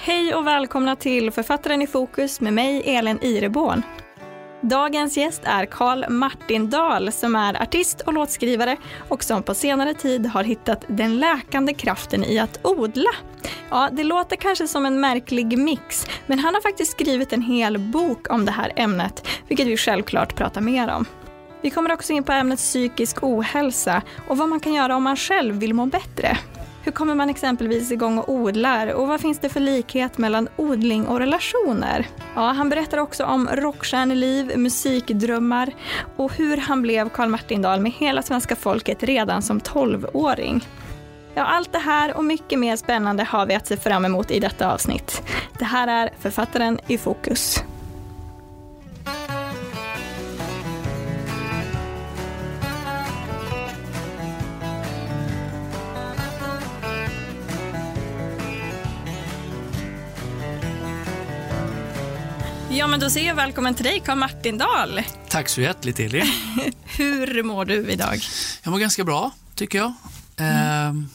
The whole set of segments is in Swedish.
Hej och välkomna till Författaren i fokus med mig, Elin Ireborn. Dagens gäst är Karl Martin Dahl som är artist och låtskrivare och som på senare tid har hittat den läkande kraften i att odla. Ja, det låter kanske som en märklig mix, men han har faktiskt skrivit en hel bok om det här ämnet, vilket vi självklart pratar mer om. Vi kommer också in på ämnet psykisk ohälsa och vad man kan göra om man själv vill må bättre. Hur kommer man exempelvis igång och odlar och vad finns det för likhet mellan odling och relationer? Ja, han berättar också om rockstjärneliv, musikdrömmar och hur han blev Karl Martin Dahl med hela svenska folket redan som 12-åring. Ja, allt det här och mycket mer spännande har vi att se fram emot i detta avsnitt. Det här är Författaren i fokus. Ja, men då säger jag välkommen till dig, Karl Martin Dahl. Tack så hjärtligt, Elin. Hur mår du idag? Jag mår ganska bra, tycker jag. Mm.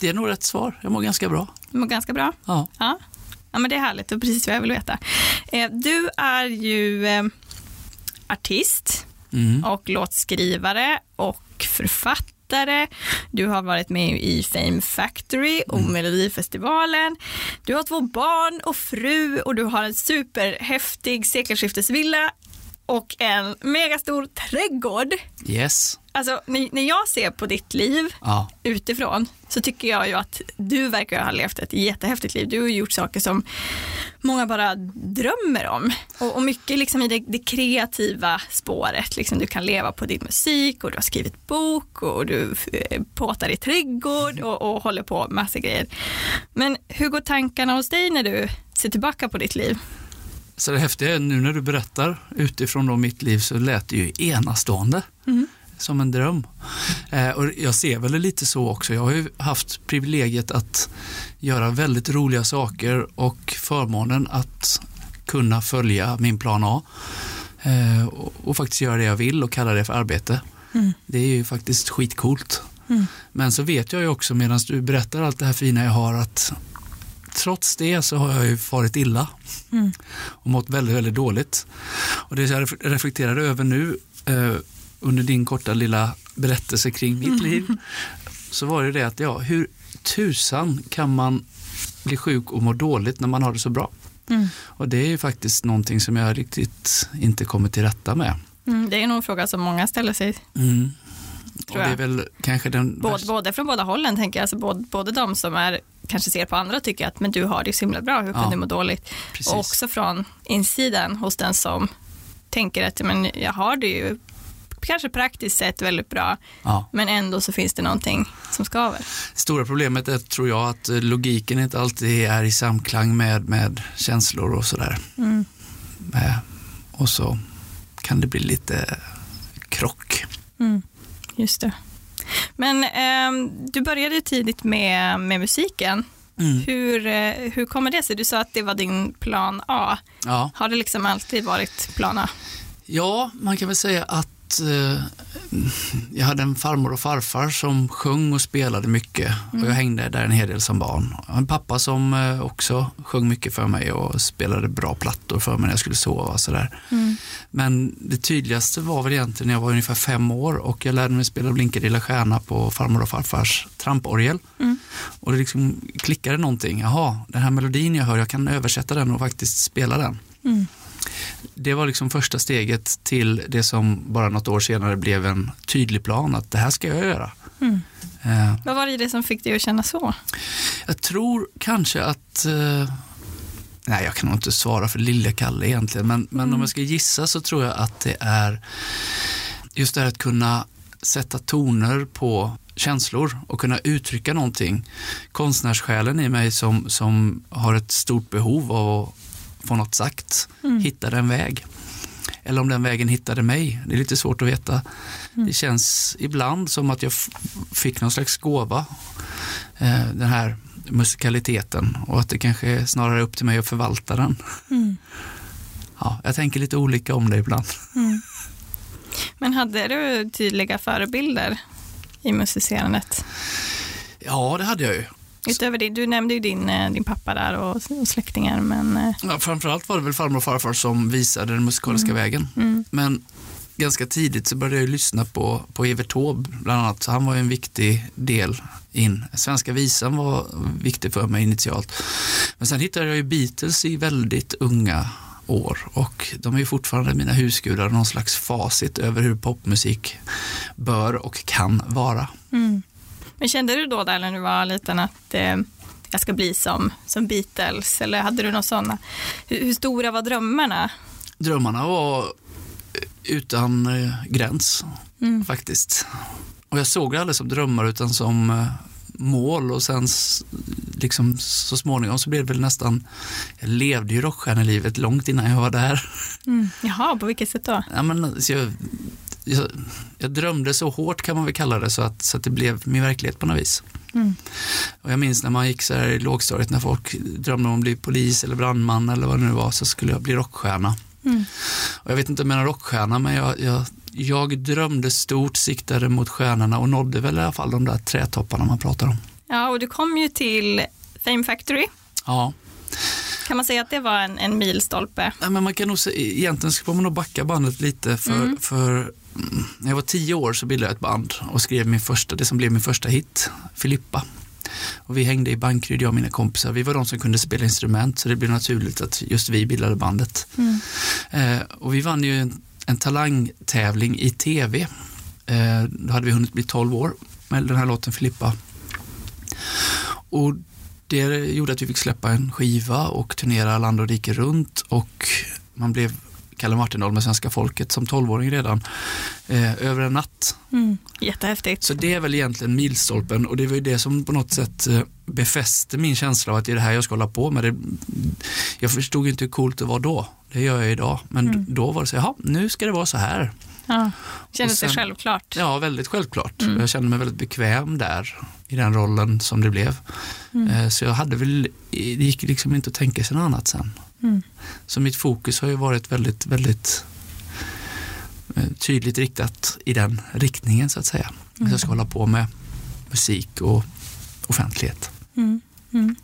det är nog rätt svar. Jag mår ganska bra. Du mår ganska bra? Ja. Ja, ja men det är härligt. och precis vad jag vill veta. Eh, du är ju eh, artist Mm. och låtskrivare och författare. Du har varit med i Fame Factory och Melodifestivalen. Du har två barn och fru och du har en superhäftig sekelskiftesvilla och en megastor trädgård. Yes. Alltså, när jag ser på ditt liv Ja. utifrån så tycker jag ju att du verkar ha levt ett jättehäftigt liv. Du har gjort saker som många bara drömmer om. Och, och mycket liksom i det, det kreativa spåret. Liksom du kan leva på din musik och du har skrivit bok och du eh, påtar i trädgård och, och håller på med massa grejer. Men hur går tankarna hos dig när du ser tillbaka på ditt liv? Så det häftiga är nu när du berättar utifrån då mitt liv så lät det ju enastående. Som en dröm. Eh, och jag ser väl det lite så också. Jag har ju haft privilegiet att göra väldigt roliga saker och förmånen att kunna följa min plan A. Eh, och, och faktiskt göra det jag vill och kalla det för arbete. Det är ju faktiskt skitcoolt. Men så vet jag ju också medan du berättar allt det här fina jag har att trots det så har jag ju farit illa och mått väldigt, väldigt dåligt. Och det jag ref- reflekterade över nu eh, under din korta lilla berättelse kring mitt liv så var det det att ja, hur tusan kan man bli sjuk och må dåligt när man har det så bra? Och det är ju faktiskt någonting som jag riktigt inte kommer till rätta med. Mm, det är nog en fråga som många ställer sig. Mm. Och det är väl kanske den Både, värsta- både från båda hållen tänker jag, alltså både, både de som är, kanske ser på andra och tycker att men du har det så himla bra, hur kan Ja. du må dåligt? Precis. Och också från insidan hos den som tänker att men jag har det ju kanske praktiskt sett väldigt bra, Ja. men ändå så finns det någonting som skaver. Stora problemet är, tror jag, att eh, logiken inte alltid är i samklang med, med känslor och sådär. Mm. Eh, Och så kan det bli lite krock. Mm. Just det. Men ehm, du började tidigt med, med musiken. Mm. Hur, eh, hur kommer det sig? Du sa att det var din plan A. Ja. Har det liksom alltid varit plan A? ja, man kan väl säga att eh, jag hade en farmor och farfar som sjöng och spelade mycket och jag hängde där en hel del som barn. En pappa som eh, också sjöng mycket för mig och spelade bra plattor för mig när jag skulle sova och sådär. Men det tydligaste var väl egentligen när jag var ungefär fem år och jag lärde mig spela Blinka lilla stjärna på farmor och farfars tramporgel. Och det liksom klickade någonting. Jaha, den här melodin jag hör, jag kan översätta den och faktiskt spela den. Det var liksom första steget till det som bara något år senare blev en tydlig plan att det här ska jag göra. Eh, Vad var det som fick dig att känna så? jag tror kanske att eh, Nej, jag kan nog inte svara för lille Kalle egentligen, men, men om jag ska gissa så tror jag att det är just det här att kunna sätta toner på känslor och kunna uttrycka någonting. Konstnärssjälen i mig som, som har ett stort behov av att få något sagt, hittade en väg. Eller om den vägen hittade mig, det är lite svårt att veta. Det känns ibland som att jag fick någon slags gåva, eh, den här musikaliteten och att det kanske är snarare upp till mig att förvalta den. Ja, jag tänker lite olika om det ibland. Men hade du tydliga förebilder i musicerandet? Ja, det hade jag ju. Utöver det, du nämnde ju din, eh, din pappa där och, och släktingar, men... eh, Ja, framförallt var det väl farmor och farfar som visade den musikaliska vägen. Mm. Men ganska tidigt så började jag lyssna på, på Evert Taube bland annat. Så han var ju en viktig del in. Svenska visan var viktig för mig initialt. Men sen hittade jag ju Beatles i väldigt unga år och de är ju fortfarande mina husgudar, någon slags facit över hur popmusik bör och kan vara. Mm. Men kände du då där när du var liten att eh, jag ska bli som, som Beatles, eller hade du några sådana? Hur, hur stora var drömmarna? Drömmarna var eh, utan eh, gräns Mm. faktiskt. Och jag såg det aldrig som drömmar utan som eh, mål och sen liksom så småningom så blev det väl nästan, jag levde ju rockstjärnelivet långt innan jag var där. Mm. Jaha, på vilket sätt då? Ja, men, jag, jag, jag drömde så hårt kan man väl kalla det så att, så att det blev min verklighet på något vis. Mm. Och jag minns när man gick så här i lågstadiet när folk drömde om att bli polis eller brandman eller vad det nu var så skulle jag bli rockstjärna. Mm. Och jag vet inte om jag är rockstjärna men jag, jag, jag drömde stort, siktade mot stjärnorna och nådde väl i alla fall de där trädtopparna man pratar om. Ja, och du kom ju till Fame Factory. Ja, Kan man säga att det var en, en milstolpe? Nej, men man kan nog se, egentligen ska man nog backa bandet lite för, Mm. för när jag var tio år så bildade jag ett band och skrev min första, det som blev min första hit, Filippa. Och vi hängde i Bankryd, jag och mina kompisar. Vi var de som kunde spela instrument så det blev naturligt att just vi bildade bandet. Mm. Eh, och vi vann ju en, en talangtävling i tv. Eh, då hade vi hunnit bli 12 år med den här låten Filippa. Och det gjorde att vi fick släppa en skiva och turnera land och rike runt och man blev Kalle Martindal med svenska folket som 12-åring redan eh, över en natt. Mm. Jättehäftigt. Så det är väl egentligen milstolpen och det var ju det som på något sätt eh, befäste min känsla av att det är det här jag ska hålla på med. Det, jag förstod inte hur coolt det var då. Det gör jag idag. Men Mm. då var det så, jaha, nu ska det vara så här. Ja. Kändes sen- det självklart? Ja, väldigt självklart. Mm. Jag kände mig väldigt bekväm där i den rollen som det blev. Mm. Eh, Så jag hade väl, det gick liksom inte att tänka sig något annat sen. Mm. Så mitt fokus har ju varit väldigt, väldigt eh, tydligt riktat i den riktningen så att säga. Att jag ska hålla på med musik och offentlighet. Mm. Mm.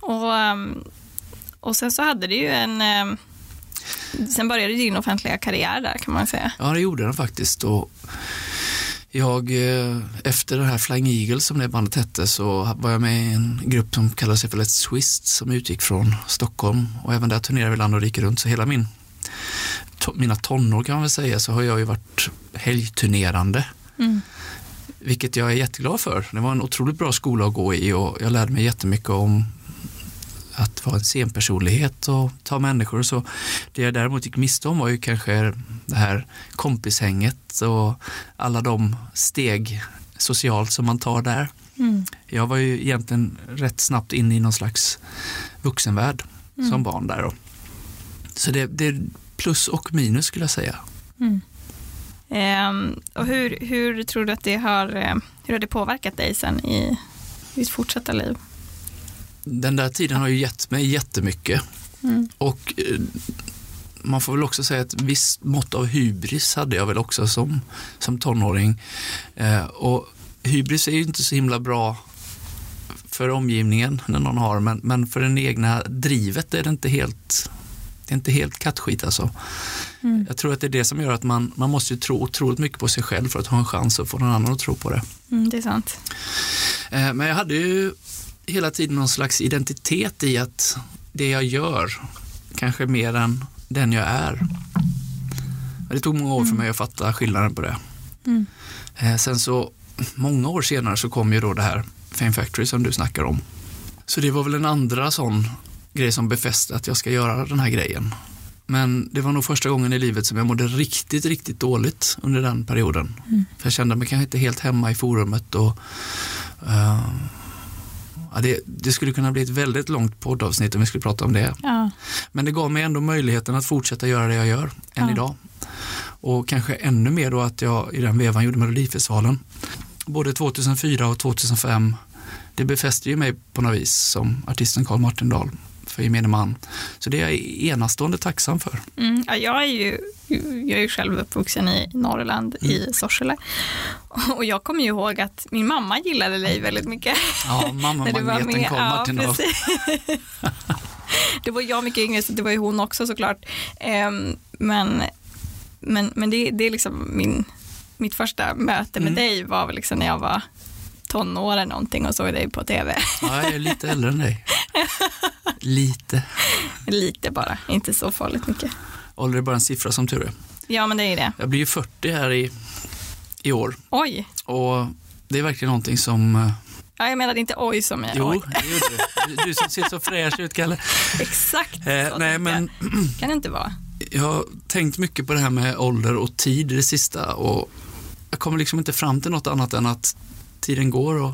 Och, ehm, och sen så hade du ju en... ehm, Sen började din offentliga karriär där kan man säga. Ja, det gjorde den faktiskt. Och jag, eh, efter den här Flying Eagles som det bandet hette så var jag med i en grupp som kallade sig för Let's Twist som utgick från Stockholm och även där turnerade vi land och rike runt. Så hela min, to, mina tonår kan man väl säga så har jag ju varit helgturnerande. Mm. Vilket jag är jätteglad för. Det var en otroligt bra skola att gå i och jag lärde mig jättemycket om att vara en scenpersonlighet och ta människor. Så det jag däremot gick miste om var ju kanske det här kompishänget och alla de steg socialt som man tar där. Mm. Jag var ju egentligen rätt snabbt inne i någon slags vuxenvärld Mm. som barn där. Då. Så det, det är plus och minus skulle jag säga. Mm. Ehm, och hur, hur tror du att det har, eh, hur har det påverkat dig sen i ditt fortsatta liv? Den där tiden har ju gett mig jättemycket Mm. och eh, man får väl också säga att visst mått av hybris hade jag väl också som, som tonåring. Eh, och hybris är ju inte så himla bra för omgivningen när någon har, men, men för den egna drivet är det inte helt det är inte helt kattskit alltså. Mm. Jag tror att det är det som gör att man, man måste ju tro otroligt mycket på sig själv för att ha en chans att få någon annan att tro på det. Mm, det är sant. Eh, Men jag hade ju hela tiden någon slags identitet i att det jag gör kanske mer än den jag är. Det tog många år för mig att fatta skillnaden på det. Mm. Eh, Sen så, många år senare så kom ju då det här Fame Factory som du snackar om. Så det var väl en andra sån grej som befäste att jag ska göra den här grejen. Men det var nog första gången i livet som jag mådde riktigt, riktigt dåligt under den perioden. Mm. För jag kände mig kanske inte helt hemma i forumet och eh, ja, det, det skulle kunna bli ett väldigt långt poddavsnitt om vi skulle prata om det. Ja. Men det gav mig ändå möjligheten att fortsätta göra det jag gör än Ja. idag. Och kanske ännu mer då att jag i den vevan gjorde Melodifestivalen. Både 2004 och 2005. Det befäste ju mig på något vis som artisten Carl Martindal. För gemene man. Så det är jag enastående tacksam för. Mm, ja, jag, är ju, jag är ju själv uppvuxen i Norrland, Mm. i Sorsele. Och jag kommer ju ihåg att min mamma gillade dig väldigt mycket. Ja, mamma När du var magneten med. kom Ja, av. precis. Det var jag mycket yngre, så det var ju hon också såklart. Ehm, Men, men, men det, det är liksom min, mitt första möte med Mm. dig var väl liksom när jag var tonåren någonting och såg dig på tv. Ja, jag är lite äldre än dig. Lite. Lite bara, inte så farligt mycket. Ålder är bara en siffra som tur är. Ja, men det är det. Jag blir ju 40 här i, i år Oj, och det är verkligen någonting som... eh, ja, jag menade inte oj som är Jo, det gjorde du. Du som ser så fräsch ut, Kalle. Exakt så Eh, nej, jag. men kan det inte vara. jag har tänkt mycket på det här med ålder och tid i det sista och jag kommer liksom inte fram till något annat än att tiden går och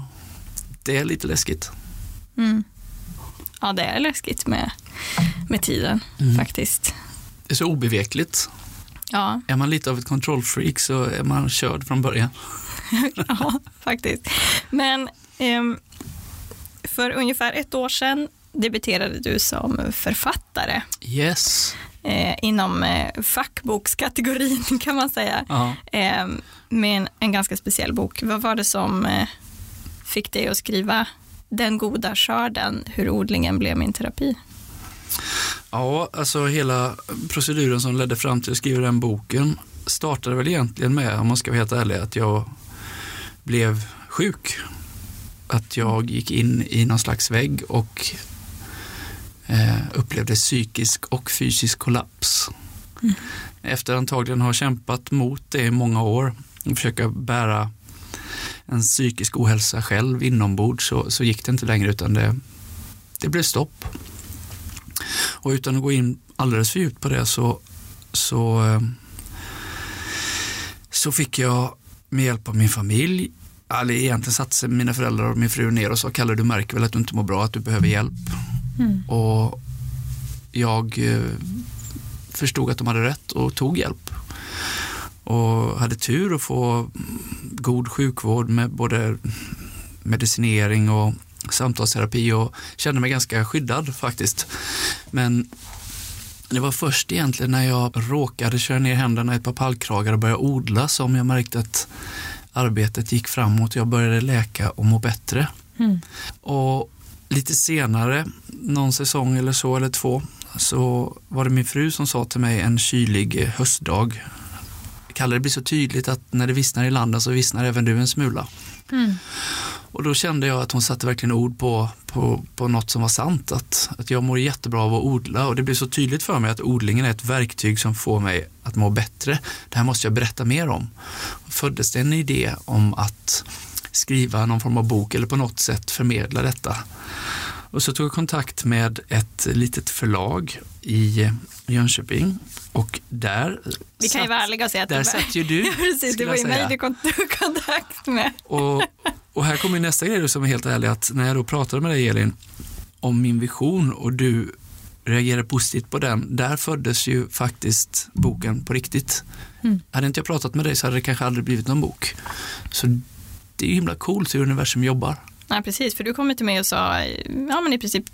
det är lite läskigt. Mm. Ja, det är läskigt med, med tiden Mm. faktiskt. Det är så obevekligt. Ja, Är man lite av ett kontrollfreak så är man körd från början. ja faktiskt. Men ehm, för ungefär ett år sedan debuterade du som författare Yes. eh, inom eh, fackbokskategorin kan man säga. Ja. Eh, med en, en ganska speciell bok. Vad var det som eh, fick dig att skriva Den goda skörden, hur odlingen blev min terapi? Ja, alltså hela proceduren som ledde fram till att skriva den boken startade väl egentligen med, om man ska vara helt ärlig, att jag blev sjuk. Att jag gick in i någon slags vägg och eh, upplevde psykisk och fysisk kollaps. Efter antagligen ha kämpat mot det i många år och försöka bära en psykisk ohälsa själv inombords så, så gick det inte längre utan det, det blev stopp. Och utan att gå in alldeles för djupt på det så, så, eh, så fick jag med hjälp av min familj, eller egentligen satte mina föräldrar och min fru ner och sa Kalle du märker väl att du inte mår bra, att du behöver hjälp. Och jag eh, förstod att de hade rätt och tog hjälp. Och hade tur att få god sjukvård med både medicinering och samtalsterapi och kände mig ganska skyddad faktiskt. Men det var först egentligen när jag råkade köra ner händerna i ett par pallkragar och började odla som jag märkte att arbetet gick framåt. Jag började läka och må bättre. Och lite senare, någon säsong eller så eller två, så var det min fru som sa till mig en kylig höstdag. Kalle, det blir så tydligt att när det vissnar i landet så vissnar även du en smula. Och då kände jag att hon satte verkligen ord på, på, på något som var sant. Att, att jag mår jättebra av att odla och det blev så tydligt för mig att odlingen är ett verktyg som får mig att må bättre. Det här måste jag berätta mer om. Föddes det en idé om att skriva någon form av bok eller på något sätt förmedla detta. Och så tog jag kontakt med ett litet förlag i Jönköping och där Vi kan ju vara ärliga och säga att där det satt ju du, Ja, precis, det var ju mig du kom kontakt med. Och, och här kommer nästa grej som är helt ärlig, att när jag då pratade med dig Elin om min vision och du reagerade positivt på den, där föddes ju faktiskt boken på riktigt. Mm. Hade inte jag pratat med dig så hade det kanske aldrig blivit någon bok. Så det är ju himla coolt hur universum jobbar. Nej, precis, för du kom till mig och sa, ja men i princip,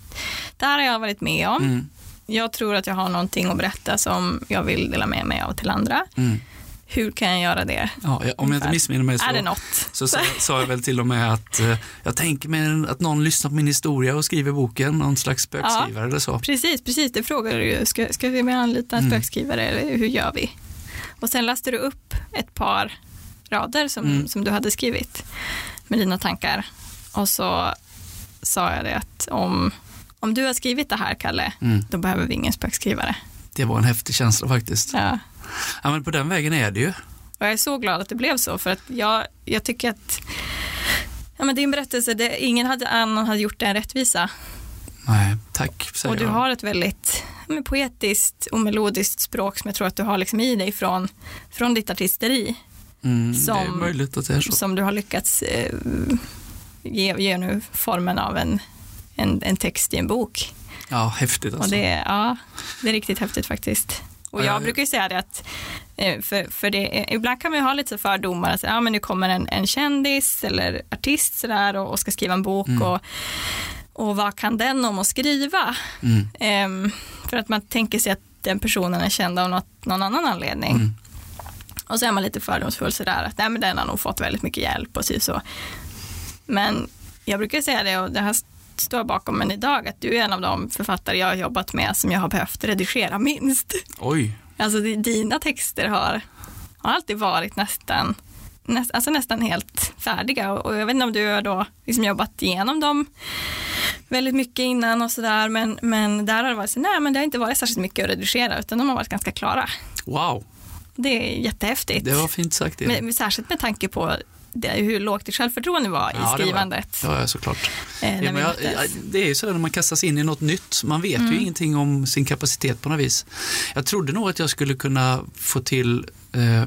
det här har jag varit med om. Mm, Jag tror att jag har någonting att berätta som jag vill dela med mig av till andra. mm. Hur kan jag göra det? Ja, om jag inte missminner mig så, Är det något? så sa, jag väl till och med att eh, jag tänker mig att någon lyssnar på min historia och skriver boken, någon slags spökskrivare eller så. Precis, precis, det frågade du. Ska, ska vi anlita en Mm. spökskrivare eller hur gör vi? Och sen läste du upp ett par rader som, Mm. som du hade skrivit med dina tankar. Och så sa jag det att om, om du har skrivit det här, Kalle, Mm. då behöver vi ingen spökskrivare. Det var en häftig känsla faktiskt. Ja. Ja, men på den vägen är det ju. Och jag är så glad att det blev så, för att jag, jag tycker att ja, men din berättelse, det, ingen hade, annan hade gjort den rättvisa. Nej, tack säger Och du jag. har ett väldigt men poetiskt och melodiskt språk som jag tror att du har liksom i dig från, från ditt artisteri. Mm, som-. Som du har lyckats eh, ge, ge nu formen av en, en, en text i en bok. Ja, häftigt alltså. Och det, är- ja, det är riktigt häftigt faktiskt. Och Ja, jag brukar ju säga det att, eh, för, för det, ibland kan man ju ha lite så fördomar, att ja, men nu kommer en, en kändis eller artist sådär och, och ska skriva en bok Mm. och, och vad kan den om att skriva? Mm. Ehm, för att man tänker sig att den personen är känd av något, någon annan anledning. Mm. Och så är man lite fördomsfull sådär att nej, men den har nog fått väldigt mycket hjälp och så. Men jag brukar säga det och det här står bakom än idag att du är en av de författare jag har jobbat med som jag har behövt redigera minst. Oj, Alltså det- dina texter har, har alltid varit nästan, näst, alltså nästan helt färdiga och, jag vet inte om du har då liksom jobbat igenom dem väldigt mycket innan och sådär men, men där har det varit så, nej men det har inte varit särskilt mycket att redigera utan de har varit ganska klara. wow, Det är jättehäftigt. det var fint sagt. Men, men särskilt med tanke på det, hur lågt ditt självförtroende var i Ja, det var- skrivandet. Ja, såklart. eh, Ja, jag, jag, det är ju sådär när man kastas in i något nytt. Man vet Mm. ju ingenting om sin kapacitet på något vis. Jag trodde nog att jag skulle kunna få till eh,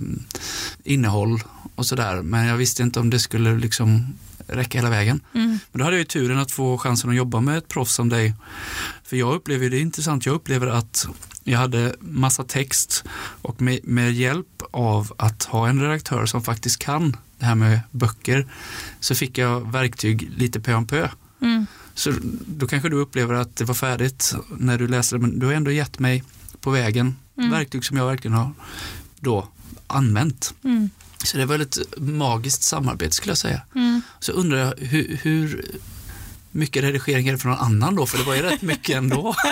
innehåll och sådär, men jag visste inte om det skulle liksom räcka hela vägen. Mm. Men då hade jag ju turen att få chansen att jobba med ett proffs som dig. För jag upplever, det är intressant, jag upplever att jag hade massa text och med, med hjälp av att ha en redaktör som faktiskt kan det här med böcker så fick jag verktyg lite pö om pö. Mm. Så då kanske du upplever att det var färdigt när du läste det, men du har ändå gett mig på vägen Mm. verktyg som jag verkligen har då använt. Mm. Så det var ett magiskt samarbete skulle jag säga. Mm. Så undrar jag hur, hur mycket redigering är det för någon annan då? För det var ju rätt mycket ändå.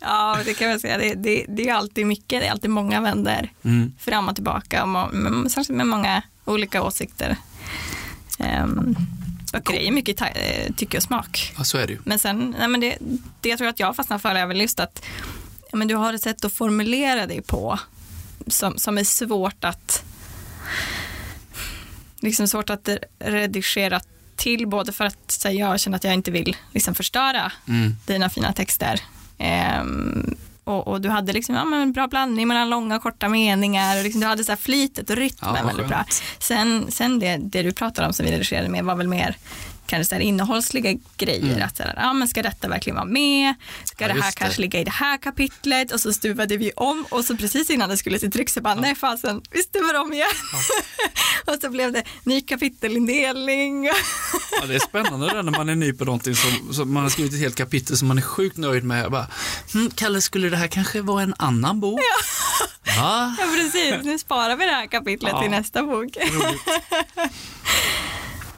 Ja, det kan jag säga. Det, det, det är alltid mycket, det är alltid många vänder Mm. fram och tillbaka, och må, med, med många olika åsikter. Um, böcker är ju mycket eh, tycke och smak. Ja, så är det ju. Men sen, nej, men det, det jag tror att jag fastnar för är väl just att men du har ett sätt att formulera dig på som, som är svårt att liksom svårt att redigera till både för att här, jag känner att jag inte vill liksom förstöra Mm. dina fina texter. Ehm, och, och du hade liksom, ja, men en bra blandning mellan långa och korta meningar. Och liksom, du hade så här flitet och rytmen Ja, väldigt bra. Sen, sen det, det du pratade om som vi redigerade med var väl mer kanske så här innehållsliga grejer. Mm. Att så här, ja, men ska detta verkligen vara med? Ska Ja, det här det. kanske ligga i det här kapitlet? Och så stuvade vi om och så precis innan det skulle till tryck så bara, nej fasen, vi stuvar om igen. och så blev det ny kapitelindelning. Ja, det är spännande det när man är ny på någonting som, som man har skrivit ett helt kapitel som man är sjukt nöjd med. Bara, hm, Kalle, skulle det här kanske vara en annan bok? Ja. ja precis, nu sparar vi det här kapitlet Ja. till nästa bok.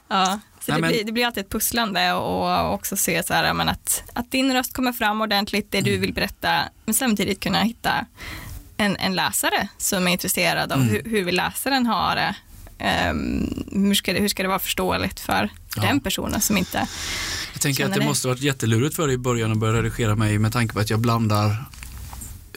Ja, så Nej, det, blir, det blir alltid ett pusslande och också se så här, men att, att din röst kommer fram ordentligt, det Mm. du vill berätta, men samtidigt kunna hitta en, en läsare som är intresserad av Mm. hur, hur vill läsaren ha det. Ehm, hur, ska det hur ska det vara förståeligt för Ja. den personen som inte... Jag tänker att det det. måste varit jättelurigt för dig i början att börja redigera mig med tanke på att jag blandar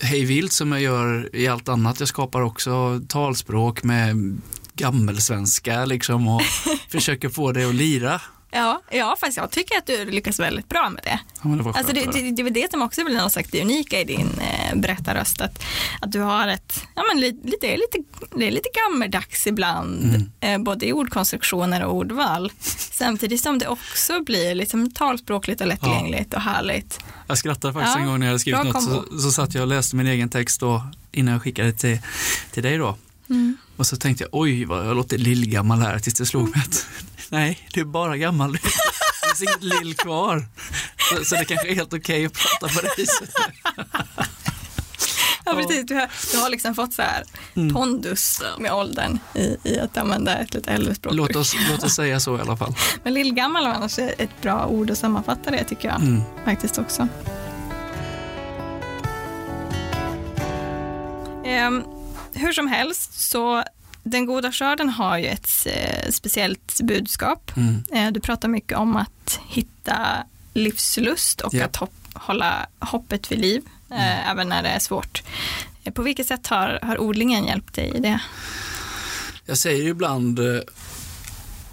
hej vilt som jag gör i allt annat. Jag skapar också talspråk med gammelsvenska liksom och försöker få det att lira. Ja, ja, fast jag tycker att du lyckas väldigt bra med det. Ja, det var Alltså det, det, det är väl det som också blir något sagt det unika i din eh, berättarröst. Att, att du har ett, ja men lite, lite, lite, det är lite gammeldags ibland, Mm. eh, både i ordkonstruktioner och ordval. Samtidigt som det också blir liksom talspråkligt och lättillgängligt och härligt. Jag skrattade faktiskt Ja, en gång när jag hade skrivit något så, så satt jag och läste min egen text då innan jag skickade till, till dig då. Mm. Och så tänkte jag oj vad jag låter lillgammal här tills det slog mig att nej, det är bara gammal. Det finns inget lill kvar. Så, så det kanske är helt okej att prata på det viset. Ja, precis. Du har, du har liksom fått så här Mm. pondus med åldern i, i att använda ett lite äldre språk. Låt oss, låt oss säga så i alla fall. Men lillgammal var annars ett bra ord att sammanfatta det tycker jag Mm. faktiskt också. Ehm, hur som helst så den goda skörden har ju ett eh, speciellt budskap. Mm. Eh, du pratar mycket om att hitta livslust och Ja. att hopp, hålla hoppet vid liv, eh, även när det är svårt. Eh, På vilket sätt har, har odlingen hjälpt dig i det? Jag säger ibland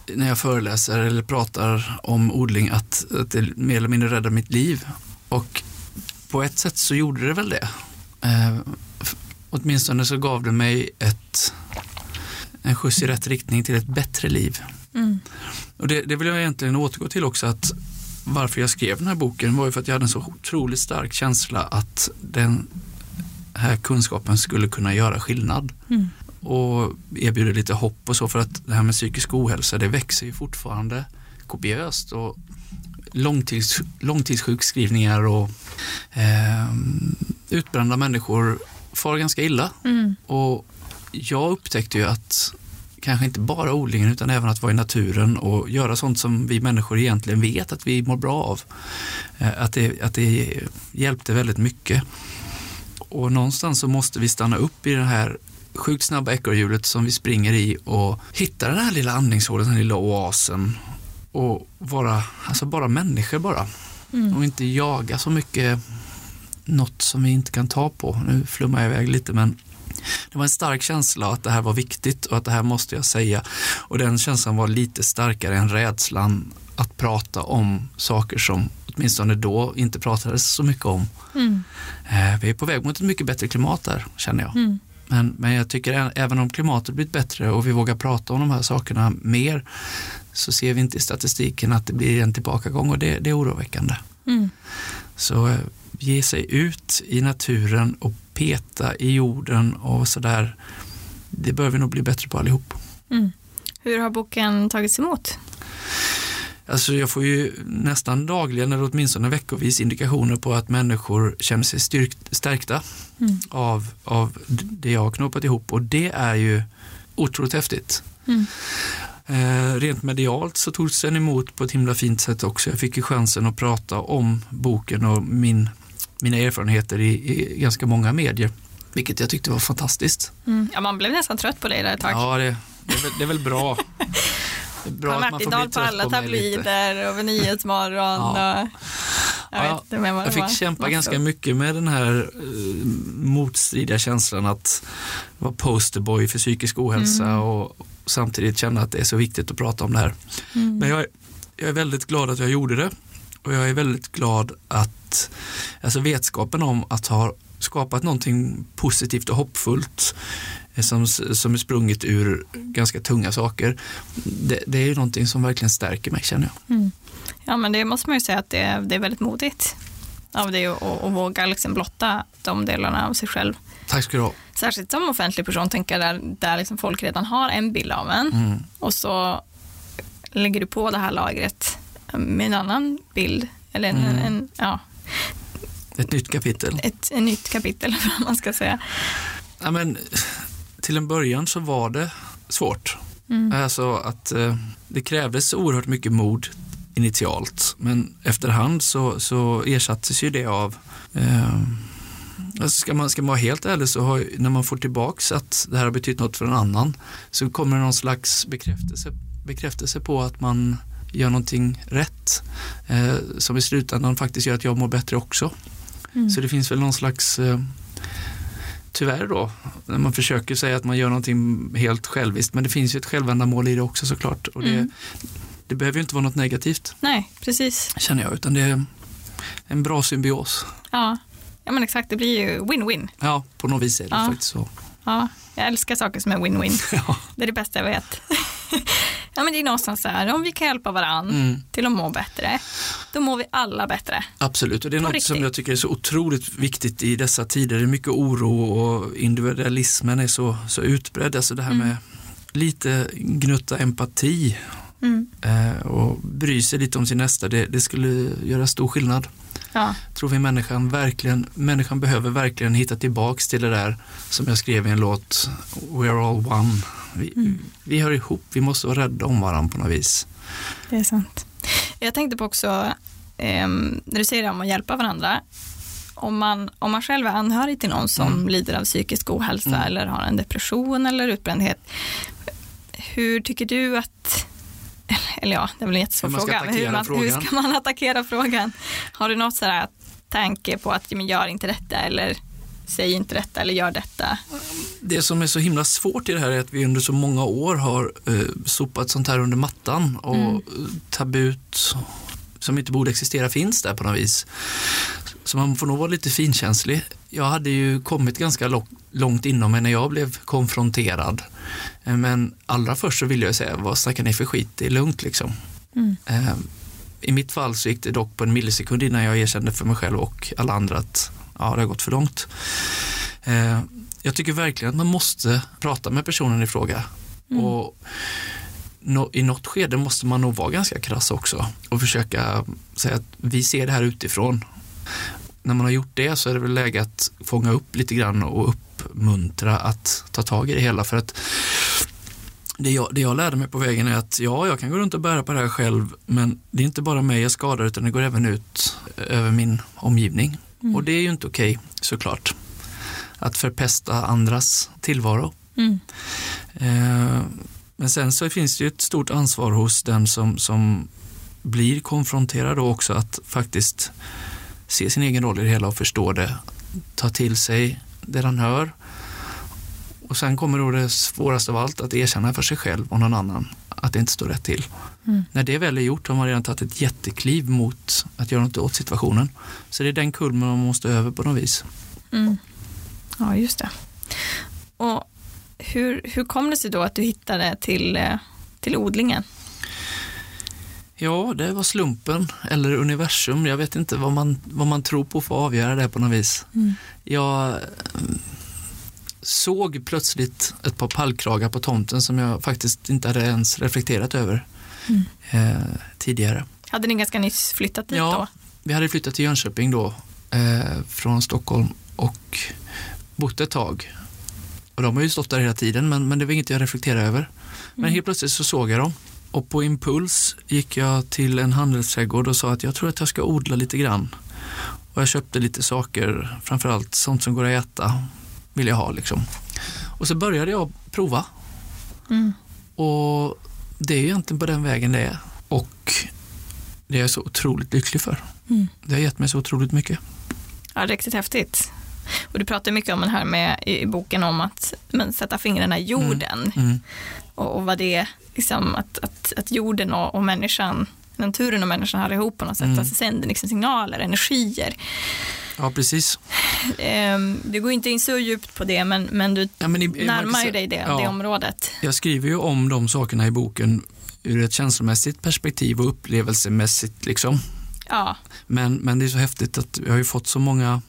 när jag föreläser eller pratar om odling att, att det mer eller mindre räddar mitt liv. Och på ett sätt så gjorde det väl det. Åtminstone så gav det mig ett, en skjuts i rätt riktning till ett bättre liv. Mm. Och det, det vill jag egentligen återgå till också att varför jag skrev den här boken var ju för att jag hade en så otroligt stark känsla att den här kunskapen skulle kunna göra skillnad Mm. och erbjuder lite hopp och så för att det här med psykisk ohälsa det växer ju fortfarande kopiöst och långtids, långtidssjukskrivningar och eh, utbrända människor far ganska illa. Mm. Och jag upptäckte ju att kanske inte bara odlingen utan även att vara i naturen och göra sånt som vi människor egentligen vet att vi mår bra av. Eh, Att det, att det hjälpte väldigt mycket. Och någonstans så måste vi stanna upp i det här sjukt snabba ekorrhjulet som vi springer i och hitta den här lilla andningshålet, den här lilla oasen och vara, alltså bara människor bara. Mm. Och inte jaga så mycket något som vi inte kan ta på. Nu flummar jag iväg lite men det var en stark känsla att det här var viktigt och att det här måste jag säga. Och den känslan var lite starkare än rädslan att prata om saker som åtminstone då inte pratades så mycket om. Mm. Eh, Vi är på väg mot ett mycket bättre klimat där, känner jag. Mm. Men, men jag tycker även om klimatet blivit bättre och vi vågar prata om de här sakerna mer så ser vi inte i statistiken att det blir en tillbakagång och det, det är oroväckande. Mm. Så eh, ge sig ut i naturen och peta i jorden och sådär. Det bör vi nog bli bättre på allihop. Mm. Hur har boken tagits emot? Alltså jag får ju nästan dagligen eller åtminstone veckovis indikationer på att människor känner sig styrkt, stärkta Mm. av, av det jag har knåpat ihop och det är ju otroligt häftigt. Mm. Eh, rent medialt så togs den emot på ett himla fint sätt också. Jag fick ju chansen att prata om boken och min, mina erfarenheter i, i ganska många medier, vilket jag tyckte var fantastiskt. Mm. Ja, man blev nästan trött på dig där ett tag. Ja, det, det, är, väl, det är väl bra. Det är bra får Martindal bli på alla på tabloider och över Nyhetsmorgon. Ja. Och, jag Ja, det Jag fick var. kämpa ganska mycket med den här eh, motstridiga känslan att vara posterboy för psykisk ohälsa Mm. och samtidigt känna att det är så viktigt att prata om det här. Mm. Men jag, jag är väldigt glad att jag gjorde det och jag är väldigt glad att, alltså vetskapen om att ha skapat någonting positivt och hoppfullt eh, som, som är sprunget ur ganska tunga saker. Det, det är ju någonting som verkligen stärker mig känner jag. Mm. Ja, men det måste man ju säga att det, det är väldigt modigt av det att våga liksom blotta de delarna av sig själv. Tack ska du ha. Särskilt som offentlig person, tänker där, där liksom folk redan har en bild av en Mm. och så lägger du på det här lagret med en annan bild. Eller en, Mm. en, ja, Ett nytt kapitel. ett, en nytt kapitel, vad man ska säga. Ja, men, till en början så var det svårt. Mm. Alltså att eh, det krävdes oerhört mycket mod initialt men efterhand så, så ersattes ju det av eh, alltså ska, man, ska man vara helt ärlig så har, när man får tillbaks att det här har betytt något för en annan så kommer det någon slags bekräftelse, bekräftelse på att man gör någonting rätt eh, som i slutändan faktiskt gör att jag mår bättre också. Mm. Så det finns väl någon slags, eh, tyvärr då, när man försöker säga att man gör någonting helt själviskt, men det finns ju ett självändamål i det också såklart. Och det, Mm. det behöver ju inte vara något negativt, Nej, precis. känner jag, utan det är en bra symbios. Ja. ja, men exakt. Det blir ju win-win. Ja, på något vis är det Ja. faktiskt så. Ja, jag älskar saker som är win-win. Ja. Det är det bästa jag vet. ja, men det är någonstans så här, om vi kan hjälpa varandra Mm, till att må bättre, då mår vi alla bättre. absolut, och det är På något som riktigt. jag tycker är så otroligt viktigt i dessa tider. Det är mycket oro och individualismen är så, så utbredd. Alltså det här Mm. med lite gnutta empati Mm. eh, och bry sig lite om sin nästa, det, det skulle göra stor skillnad. Ja. tror vi människan verkligen, människan behöver verkligen hitta tillbaks till det där som jag skrev i en låt, We are all one. Vi, Mm. vi hör ihop, vi måste vara rädda om varandra på något vis. Det är sant. Jag tänkte på också, ehm, när du säger om att hjälpa varandra, om man, om man själv är anhörig till någon som Mm. lider av psykisk ohälsa Mm. eller har en depression eller utbrändhet, hur tycker du att eller ja, det är väl en jättesvår Hur fråga. Hur, man, hur frågan. ska man attackera frågan? Har du något sådär tanke på att men gör inte detta eller säg inte detta eller gör detta? Det som är så himla svårt i det här är att vi under så många år har eh, sopat sånt här under mattan och Mm. tabut som inte borde existera finns där på något vis. Så man får nog vara lite finkänslig. Jag hade ju kommit ganska långt inom mig när jag blev konfronterad. Eh, Men allra först så ville jag säga, vad snackar ni för skit? Det är lugnt liksom. Mm. Eh, I mitt fall så gick det dock på en millisekund innan jag erkände för mig själv och alla andra att ja, det har gått för långt. Eh, Jag tycker verkligen att man måste prata med personen i fråga. Mm. Och i något skede måste man nog vara ganska krass också och försöka säga att vi ser det här utifrån. När man har gjort det så är det väl läge att fånga upp lite grann och uppmuntra att ta tag i det hela för att det jag, det jag lärde mig på vägen är att ja, jag kan gå runt och bära på det här själv, men det är inte bara mig jag skadar utan det går även ut över min omgivning. Och det är ju inte okej såklart. Att förpesta andras tillvaro. Mm. Eh, men sen så finns det ju ett stort ansvar hos den som, som blir konfronterad då också att faktiskt se sin egen roll i det hela och förstå det. Ta till sig det han hör. Och sen kommer då det svåraste av allt, att erkänna för sig själv och någon annan att det inte står rätt till. Mm. När det väl är gjort har man redan tagit ett jättekliv mot att göra något åt situationen. Så det är den kulmen man måste över på något vis. Mm. Ja, just det. Och hur, hur kom det sig då att du hittade till, eh, till odlingen? Ja, det var slumpen eller universum. Jag vet inte vad man, vad man tror på för att avgöra det på något vis. Mm. Jag eh, såg plötsligt ett par pallkragar på tomten som jag faktiskt inte hade ens reflekterat över Mm. eh, tidigare. Hade ni ganska nyss flyttat dit Ja. då? Vi hade flyttat till Jönköping då eh, från Stockholm och bott ett tag. Och de har ju stått där hela tiden men, men det var inget jag reflekterade över. Men helt plötsligt så såg jag dem och på impuls gick jag till en handelsträdgård och sa att jag tror att jag ska odla lite grann. Och jag köpte lite saker, framförallt sånt som går att äta vill jag ha liksom. Och så började jag prova Mm. och det är egentligen på den vägen det är. Och det är jag så otroligt lycklig för. Mm. Det har gett mig så otroligt mycket. Ja, riktigt häftigt. Och du pratar mycket om det här med i i boken om att men, sätta fingrarna i jorden Mm. Och, och vad det är, liksom att, att, att jorden och, och människan, naturen och människan hör ihop på något sätt, Mm. alltså sänder liksom signaler, energier. Ja, precis. Ehm, du går inte in så djupt på det, men, men du Ja, men i- närmar ju dig det, ja. det området. Jag skriver ju om de sakerna i boken ur ett känslomässigt perspektiv och upplevelsemässigt. Liksom. Ja, Men, men det är så häftigt att jag har ju fått så många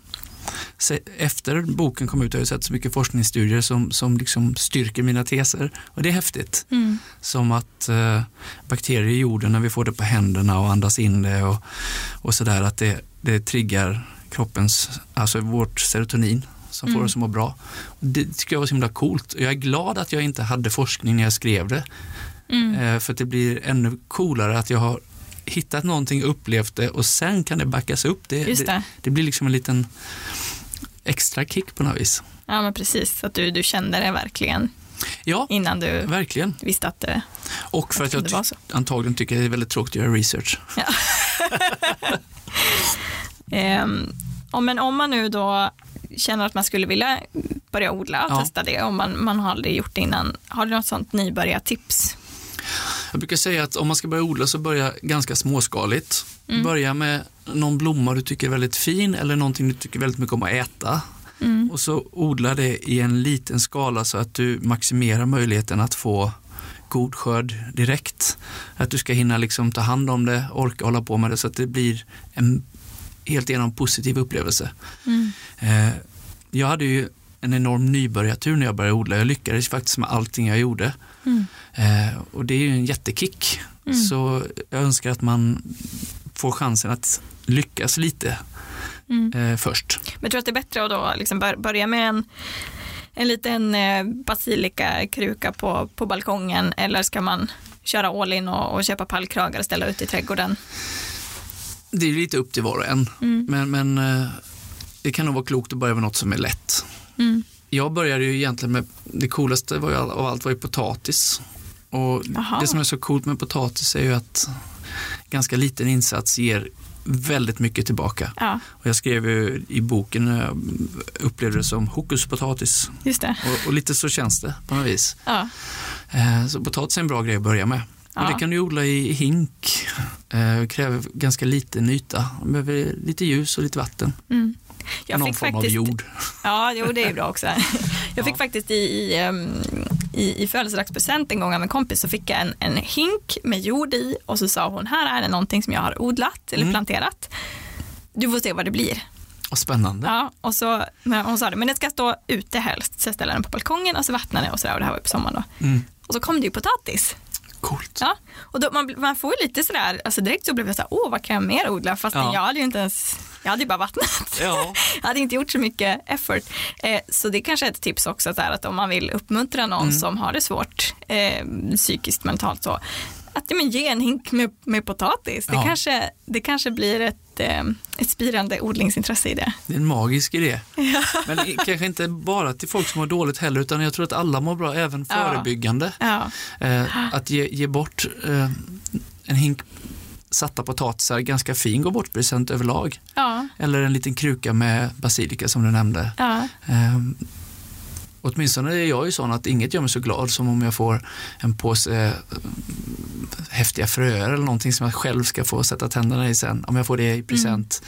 efter boken kom ut har jag sett så mycket forskningsstudier som, som liksom styrker mina teser och det är häftigt. mm. Som att eh, bakterier i jorden, när vi får det på händerna och andas in det och, och sådär, att det, det triggar kroppens, alltså vårt serotonin som får Mm. oss att må bra. Det tycker jag var så himla coolt jag är glad att jag inte hade forskning när jag skrev det. Mm. Eh, för att det blir ännu coolare att jag har hittat någonting, upplevt det och sen kan det backas upp. Det, det, det. det blir liksom en liten extra kick på något vis. Ja, men precis, att du, du kände det verkligen Ja, innan du verkligen. visste att det, Och för att jag så. ty- antagligen tycker det är väldigt tråkigt att göra research. Ehm, om, men om man nu då känner att man skulle vilja börja odla och Ja. testa det, om man, man har aldrig gjort det innan, har du något sånt nybörjartips? Jag brukar säga att om man ska börja odla så börja ganska småskaligt. Mm. Börja med någon blomma du tycker är väldigt fin eller någonting du tycker väldigt mycket om att äta. Mm. Och så odla det i en liten skala så att du maximerar möjligheten att få god skörd direkt. Att du ska hinna liksom ta hand om det, orka hålla på med det så att det blir en helt igenom positiv upplevelse. Mm. Eh, jag hade ju en enorm nybörjartur när jag började odla. Jag lyckades faktiskt med allting jag gjorde. Mm. Eh, och det är ju en jättekick. Mm. Så jag önskar att man får chansen att lyckas lite Mm. eh, först. Men jag tror att det är bättre att då liksom bör, börja med en, en liten eh, basilikakruka på, på balkongen eller ska man köra all in och, och köpa pallkragar och ställa ut i trädgården? Det är lite upp till var och en. Mm. Men, men eh, det kan nog vara klokt att börja med något som är lätt. Mm. Jag började ju egentligen med, det coolaste var ju, av allt var ju potatis. Och Jaha. det som är så coolt med potatis är ju att ganska liten insats ger väldigt mycket tillbaka. Ja, Och jag skrev ju i boken, jag upplevde det som hokus potatis. just det. Och, och lite så känns det på något vis. Ja. Eh, så potatis är en bra grej att börja med. Ja. Och det kan du odla i hink. Eh, kräver ganska liten yta. Man behöver lite ljus och lite vatten. Mm. Jag Någon fick form faktiskt, av jord. Ja, jo, det är bra också. Jag fick faktiskt i, i, ehm, i, i födelsedagspresent en gång av en kompis så fick jag en, en hink med jord i och så sa hon, här är det någonting som jag har odlat eller Mm. planterat. Du får se vad det blir. Vad spännande. Ja, och så, hon sa det, men det ska stå ute helst. Så jag ställer den på balkongen och så vattnar det och sådär och det här var på sommaren då. Mm. Och så kom det ju potatis. Coolt. Ja, och då, man, man får ju lite sådär, alltså direkt så blev jag såhär, åh vad kan jag mer odla? Fast Ja. jag hade ju inte ens, jag hade ju bara vattnat. Ja. jag hade inte gjort så mycket effort. Eh, så det kanske är ett tips också, så här, att om man vill uppmuntra någon Mm. som har det svårt, eh, psykiskt, mentalt så, att ja, men ge en hink med, med potatis. Det, Ja. kanske, det kanske blir ett, eh, ett spirande odlingsintresse i det. Det är en magisk idé. Men i- kanske inte bara till folk som mår dåligt heller, utan jag tror att alla mår bra, även Ja. förebyggande. Ja, Eh, att ge, ge bort eh, en hink satta potatisar, ganska fin gå bort present överlag. ja, Eller en liten kruka med basilika som du nämnde. Åtminstone är jag ju sån att inget gör mig så glad som om jag får en påse eh, häftiga fröer eller någonting som jag själv ska få sätta tänderna i sen. Om jag får det i present.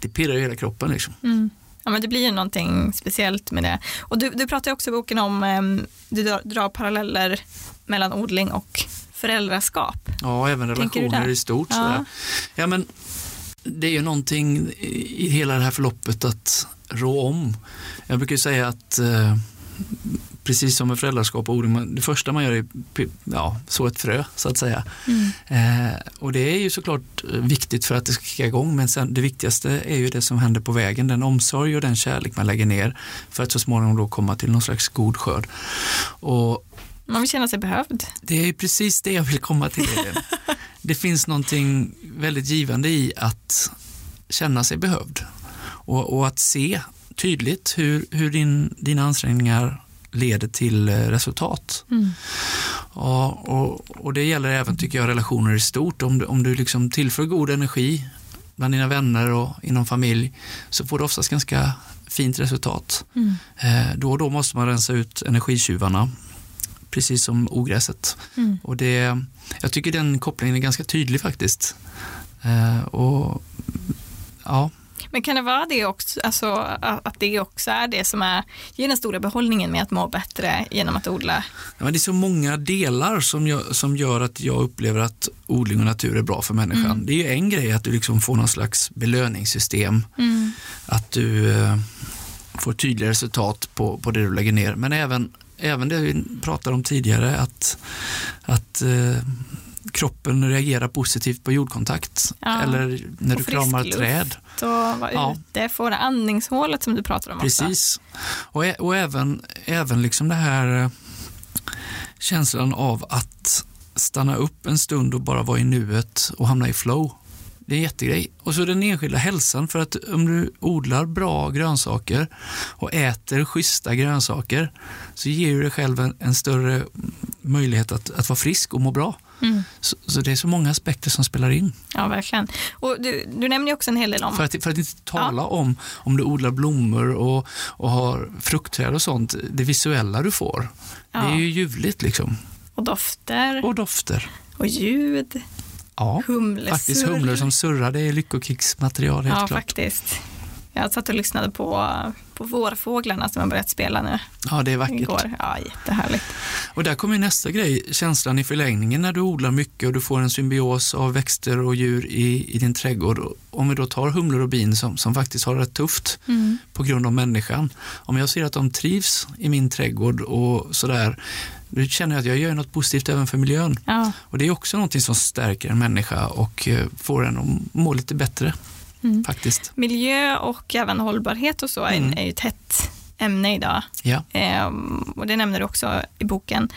Det pirrar ju hela kroppen liksom. Mm. Ja, men det blir ju någonting speciellt med det. Och du, du pratar också i boken om, em, du drar, drar paralleller mellan odling och föräldraskap. Ja, även relationer i stort. Ja. Ja. ja, men det är ju någonting i i hela det här förloppet att rå om. Jag brukar ju säga att eh, precis som med föräldraskap och man- det första man gör är ja, så ett frö så att säga. Eh, och det är ju såklart eh, viktigt för att det ska kicka igång, men sen, det viktigaste är ju det som händer på vägen, den omsorg och den kärlek man lägger ner för att så småningom då komma till någon slags god skörd. Och Man vill känna sig behövd. det är ju precis det jag vill komma till. Det finns någonting väldigt givande i att känna sig behövd och, och att se tydligt hur, hur din, dina ansträngningar leder till eh, resultat. Ja, och, och det gäller även, tycker jag, relationer i stort. Om du, om du liksom tillför god energi bland dina vänner och inom familj så får du oftast ganska fint resultat. Eh, då och då måste man rensa ut energitjuvarna, precis som ogräset. Mm. Och det, jag tycker den kopplingen är ganska tydlig faktiskt. Eh, och ja, Men kan det vara det också, alltså, att det också är det som är, ger den stora behållningen med att må bättre genom att odla? Ja, men det är så många delar som, jag, som gör att jag upplever att odling och natur är bra för människan. Det är ju en grej att du liksom får någon slags belöningssystem, att du eh, får tydliga resultat på, på det du lägger ner. Men även, även det vi pratade om tidigare, att, att eh, kroppen reagerar positivt på jordkontakt. Ja, Eller när du kramar ett luft. träd. Och vara Ja. ute, få det andningshålet som du pratar om. Precis. Och, och även, även liksom det här eh, känslan av att stanna upp en stund och bara vara i nuet och hamna i flow. Det är en jättegrej. Och så den enskilda hälsan, för att om du odlar bra grönsaker och äter schyssta grönsaker så ger du dig själv en, en större möjlighet att, att vara frisk och må bra. Mm. Så, så det är så många aspekter som spelar in. Ja, verkligen. Och du, du nämner också en hel del om För att, för att inte tala om om du odlar blommor och, och har fruktträd och sånt, det visuella du får. Det Ja. är ju ljuvligt liksom. och dofter Och dofter. och ljud, Ja, humlesurr. faktiskt humlor som surrar, det är lyckokicksmaterial helt Ja, klart. faktiskt. Jag satt och lyssnade på, på vårfåglarna som har börjat spela nu Ja, det är vackert. igår. Ja, jättehärligt. Och där kommer nästa grej, känslan i förlängningen när du odlar mycket och du får en symbios av växter och djur i, i din trädgård. Om vi då tar humlor och bin som, som faktiskt har det rätt tufft Mm. på grund av människan. Om jag ser att de trivs i min trädgård och sådär, då känner jag att jag gör något positivt även för miljön. Ja, Och det är också någonting som stärker en människa och eh, får en att må lite bättre Mm. faktiskt. miljö och även hållbarhet och så är, Mm. är ju ett hett ämne idag. Ja. Ehm, och det nämner du också i boken.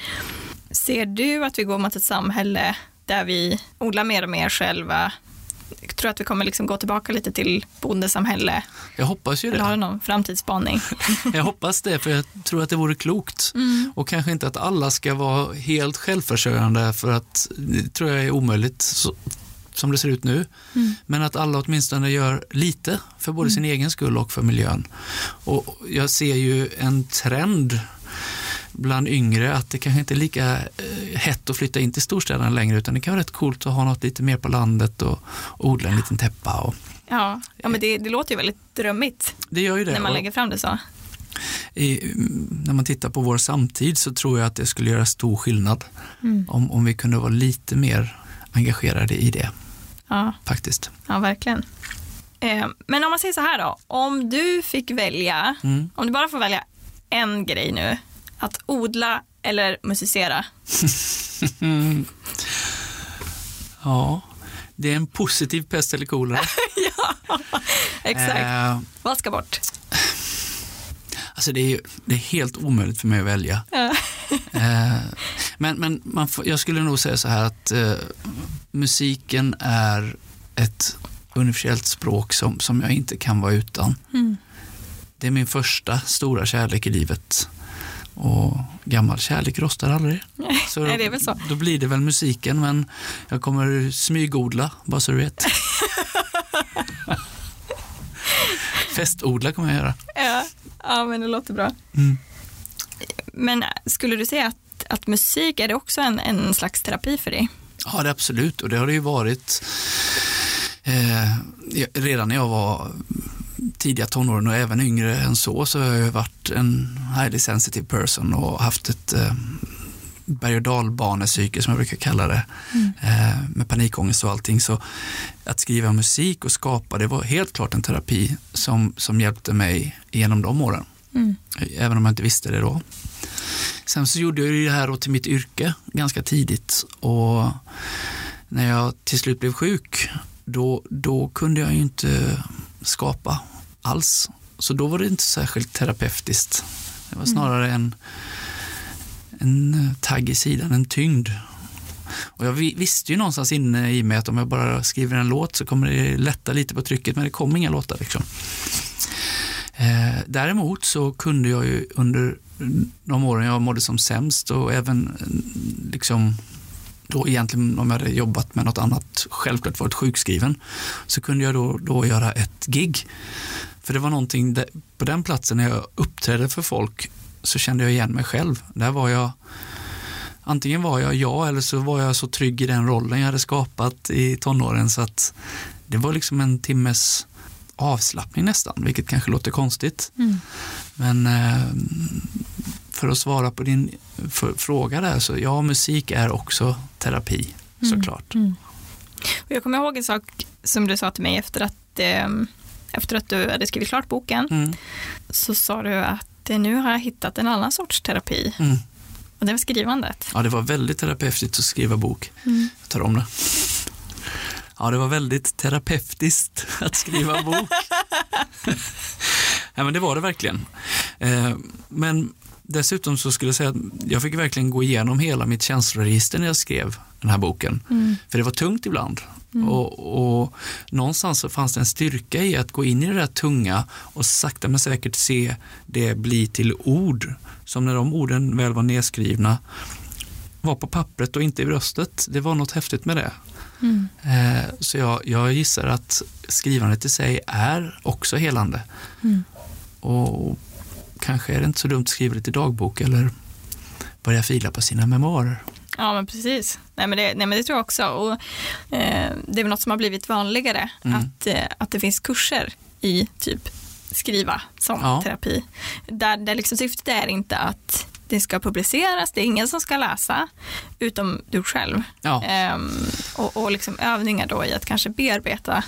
Ser du att vi går mot ett samhälle där vi odlar mer och mer själva? Jag tror att vi kommer liksom gå tillbaka lite till bondesamhälle. Jag hoppas ju Eller har det. du någon framtidsspaning? Jag hoppas det, för jag tror att det vore klokt. Mm. Och kanske inte att alla ska vara helt självförsörjande, för att det tror jag är omöjligt så, som det ser ut nu. Mm. Men att alla åtminstone gör lite för både sin egen skull och för miljön. Och jag ser ju en trend bland yngre att det kanske inte är lika eh, hett att flytta in till storstäderna längre utan det kan vara rätt coolt att ha något lite mer på landet och odla en liten täppa. Och Ja, ja men det, det låter ju väldigt drömmigt det gör ju det. när man lägger fram det så. i, när man tittar på vår samtid så tror jag att det skulle göra stor skillnad Mm. om, om vi kunde vara lite mer engagerade i det Ja, faktiskt. ja verkligen. Eh, men om man säger så här då, om du fick välja, Mm. om du bara får välja en grej nu, att odla eller musicera? Ja, det är en positiv pest eller kolera. Exakt. Eh, Vad ska bort? Alltså det är, det är helt omöjligt för mig att välja. Ja. Eh, men men man får, jag skulle nog säga så här att eh, musiken är ett universellt språk som, som jag inte kan vara utan. Mm. Det är min första stora kärlek i livet. Och gammal kärlek rostar aldrig. Så Nej, det är väl så. Då blir det väl musiken, men jag kommer smygodla, bara så du vet. Festodla kommer jag göra. Ja. Ja, men det låter bra. Mm. Men skulle du säga att, att musik, är det också en, en slags terapi för dig? Ja, det är absolut. Och det har det ju varit eh, redan när jag var tidiga tonåren och även yngre än så, så har jag varit en highly sensitive person och haft ett eh, berg och dalbanepsyke som jag brukar kalla det, eh, med panikångest och allting. Så att skriva musik och skapa, det var helt klart en terapi som, som hjälpte mig genom de åren. Mm. Även om jag inte visste det då. Sen så gjorde jag det här till mitt yrke ganska tidigt och när jag till slut blev sjuk då, då kunde jag ju inte skapa alls. Så då var det inte särskilt terapeutiskt. Det var snarare en, en eh, tagg i sidan, en tyngd. Och jag visste ju någonstans inne i mig att om jag bara skriver en låt så kommer det lätta lite på trycket, men det kom inga låtar. Liksom. Eh, däremot så kunde jag ju under de åren jag mådde som sämst och även eh, liksom då egentligen om jag hade jobbat med något annat, självklart varit sjukskriven, så kunde jag då, då göra ett gig. För det var någonting, där, på den platsen när jag uppträdde för folk så kände jag igen mig själv. Där var jag, antingen var jag jag eller så var jag så trygg i den rollen jag hade skapat i tonåren så att det var liksom en timmes avslappning nästan, vilket kanske låter konstigt. Mm. Men eh, för att svara på din fråga där, så ja, musik är också terapi såklart. Mm. Och jag kommer ihåg en sak som du sa till mig efter att, eh, efter att du hade skrivit klart boken. Mm. Så sa du att nu har jag hittat en annan sorts terapi. Mm. Och det var skrivandet. Ja, det var väldigt terapeutiskt att skriva bok. Mm. Jag tar om det. Ja, det var väldigt terapeutiskt att skriva bok. ja, men det var det verkligen. Eh, men dessutom så skulle jag säga att jag fick verkligen gå igenom hela mitt känsloregister när jag skrev den här boken. Mm. För det var tungt ibland. Och, och någonstans så fanns det en styrka i att gå in i det där tunga och sakta men säkert se det bli till ord. Som när de orden väl var nedskrivna var på pappret och inte i bröstet. Det var något häftigt med det. Mm. Eh, så jag, jag gissar att skrivandet i sig är också helande. Mm. Och kanske är det inte så dumt att skriva lite dagbok eller börja fila på sina memoarer. Ja, men precis. Nej, men det, nej, men det tror jag också. Och, eh, det är väl något som har blivit vanligare, Mm. att, eh, att det finns kurser i typ skriva som Ja. terapi. Där, där liksom syftet är inte att det ska publiceras, det är ingen som ska läsa, utom du själv. Ja, Ehm, och och liksom övningar då i att kanske bearbeta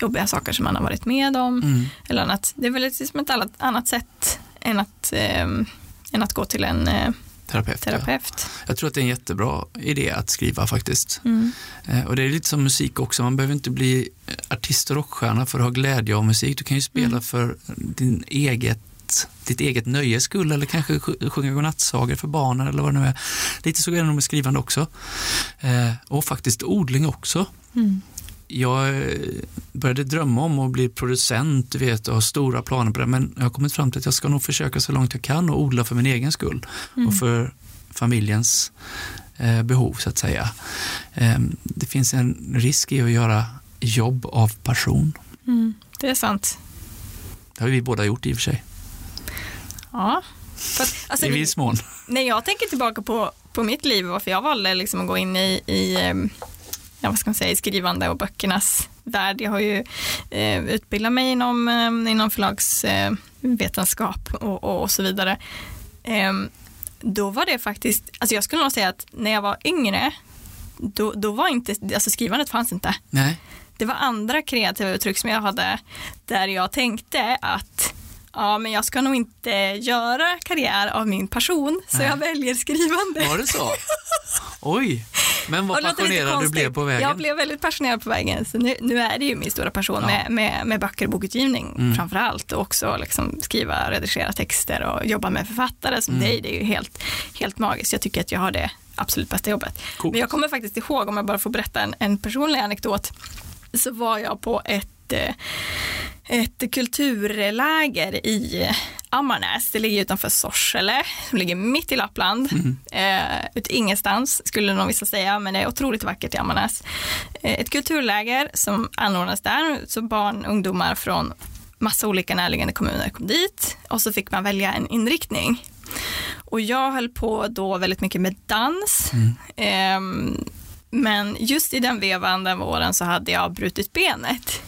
jobbiga saker som man har varit med om. mm. Eller annat. Det är väl liksom ett annat, annat sätt än att, ehm, än att gå till en eh, terapeut. ja. terapeut. Jag tror att det är en jättebra idé att skriva faktiskt. Mm. Eh, Och det är lite som musik också, man behöver inte bli artist och rockstjärna för att ha glädje av musik. Du kan ju spela Mm. för din eget, ditt eget nöjes skull eller kanske sj- sjunga godnattsagor för barnen eller vad det nu är. Lite så är det nog med skrivande också. Eh, Och faktiskt odling också. Mm. Jag eh, började drömma om att bli producent du vet, och ha stora planer på det men jag har kommit fram till att jag ska nog försöka så långt jag kan och odla för min egen skull Mm. och för familjens eh, behov så att säga. Eh, det finns en risk i att göra jobb av passion. Mm. Det är sant. Det har vi båda gjort i och för sig, Ja. För att, alltså, i viss mån. när jag tänker tillbaka på, på mitt liv och varför jag valde liksom att gå in i, i, ehm, ja, vad ska man säga, i skrivande och böckernas värld. Jag har ju eh, utbildat mig inom, eh, inom förlagsvetenskap och, och, och så vidare. Ehm, då var det faktiskt, alltså jag skulle nog säga att när jag var yngre, då, då var inte, alltså skrivandet fanns inte. Nej, Det var andra kreativa uttryck som jag hade där jag tänkte att ja men jag ska nog inte göra karriär av min passion, så Nej. jag väljer skrivande. Var det så? Oj, men vad Och passionerad du blev på vägen. Jag blev väldigt passionerad på vägen. Så nu, nu är det ju min stora passion Ja. med, med, med böcker och bokutgivning Mm. framför allt. Och också liksom skriva, redigera texter och jobba med författare som Mm. dig. Det är ju helt, helt magiskt. Jag tycker att jag har det absolut bästa jobbet. Coolt. Men jag kommer faktiskt ihåg, om jag bara får berätta en, en personlig anekdot, så var jag på ett ett kulturläger i Ammarnäs. Det ligger utanför Sorsele, som ligger mitt i Lappland. Mm. Eh, ut ingenstans skulle nog vissa säga, men det är otroligt vackert i Ammarnäs. Eh, ett kulturläger som anordnas där, så barn och ungdomar från massa olika närliggande kommuner kom dit och så fick man välja en inriktning. Och jag höll på då väldigt mycket med dans. Ehm, men just i den vevan, den våren, så hade jag brutit benet.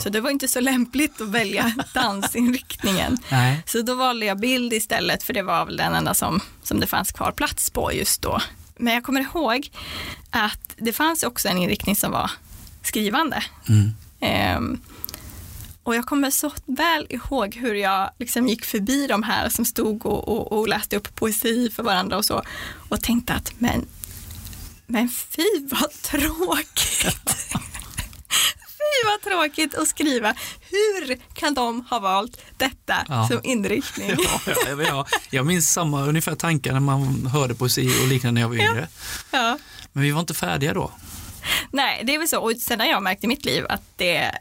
Så det var inte så lämpligt att välja dansinriktningen. Nej. Så då valde jag bild istället, för det var väl den enda som, som det fanns kvar plats på just då. Men jag kommer ihåg att det fanns också en inriktning som var skrivande. Mm. Ehm, och jag kommer så väl ihåg hur jag liksom gick förbi de här som stod och, och, och läste upp poesi för varandra och så och tänkte att men, men fy vad tråkigt. vad tråkigt att skriva. Hur kan de ha valt detta Ja. som inriktning? Ja, ja, ja. Jag minns samma ungefär tankar när man hörde poesi och liknande när jag var yngre. Ja. Men vi var inte färdiga då. Nej, det är väl så. Och sen har jag märkt i mitt liv att det,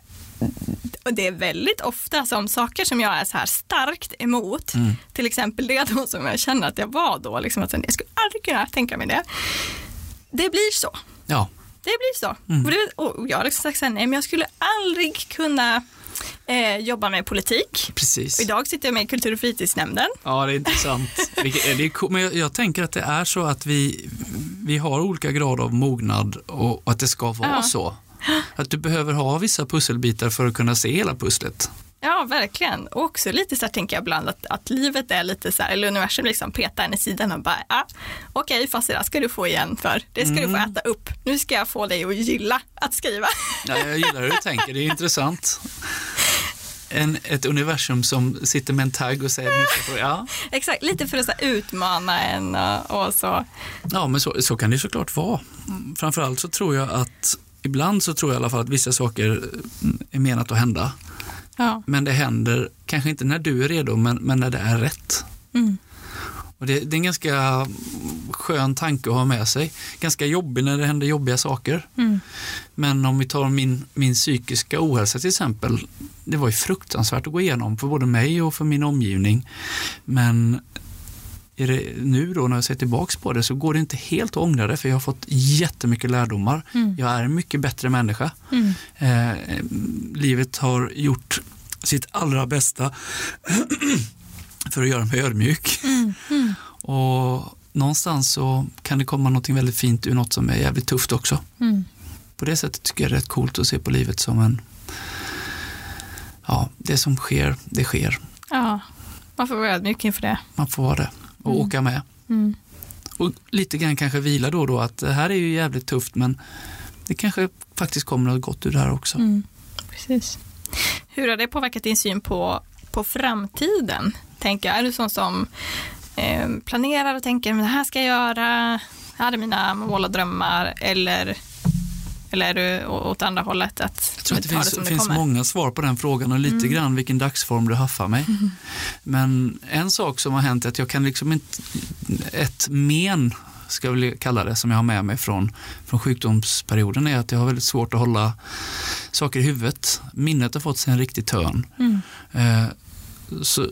och det är väldigt ofta som saker som jag är så här starkt emot, Mm. till exempel det då som jag känner att jag var då, liksom att jag skulle aldrig kunna tänka mig det. Det blir så. Ja, Det blir så. Mm. Och, det, och jag har liksom sagt nej men jag skulle aldrig kunna eh, jobba med politik. precis. Idag sitter jag med i kultur och fritidsnämnden. Ja, det är intressant. Det är cool. Men jag, jag tänker att det är så att vi, vi har olika grad av mognad och, och att det ska vara Ja. så. Att du behöver ha vissa pusselbitar för att kunna se hela pusslet. Ja, verkligen. Och också lite så här tänker jag ibland att, att livet är lite så här, eller universum liksom petar en i sidan och bara, ah, okej fast det där ska du få igen för, det ska du få äta upp. Nu ska jag få dig att gilla att skriva. Ja, jag gillar hur du tänker, det är intressant. En, ett universum som sitter med en tagg och säger nu ska få, ja, Exakt, lite för att så utmana en och, så. ja men så, så kan det såklart vara. Framförallt så tror jag att ibland så tror jag i alla fall att vissa saker mm, är menat att hända. Ja. Men det händer kanske inte när du är redo, men, men när det är rätt. Mm. Och det, det är en ganska skön tanke att ha med sig. Ganska jobbig när det händer jobbiga saker. Mm. Men om vi tar min, min psykiska ohälsa till exempel. Det var ju fruktansvärt att gå igenom för både mig och för min omgivning. Men det, nu då när jag ser tillbaks på det så går det inte helt att ångra det för jag har fått jättemycket lärdomar. Mm. Jag är en mycket bättre människa. Mm. Eh, livet har gjort sitt allra bästa för att göra mig ödmjuk. Mm. Mm. Och någonstans så kan det komma något väldigt fint ur något som är jävligt tufft också. Mm. På det sättet tycker jag det är rätt coolt att se på livet som en, ja, det som sker, det sker. Ja, man får vara ödmjuk inför det. Man får vara det och Mm. åka med. Mm. Och lite grann kanske vila då och då att det här är ju jävligt tufft men det kanske faktiskt kommer något gott ur det här också. Mm. Precis. Hur har det påverkat din syn på, på framtiden? Tänker jag, är du sån som eh, planerar och tänker, men det här ska jag göra, här är mina mål och drömmar, eller, eller är du åt andra hållet? Att Jag tror att det finns, som finns kommer? många svar på den frågan och lite Mm. grann vilken dagsform du haffar mig. Men en sak som har hänt är att jag kan liksom inte, ett men ska jag väl kalla det, som jag har med mig från, från sjukdomsperioden är att jag har väldigt svårt att hålla saker i huvudet. Minnet har fått sig en riktig törn. Mm. Eh, så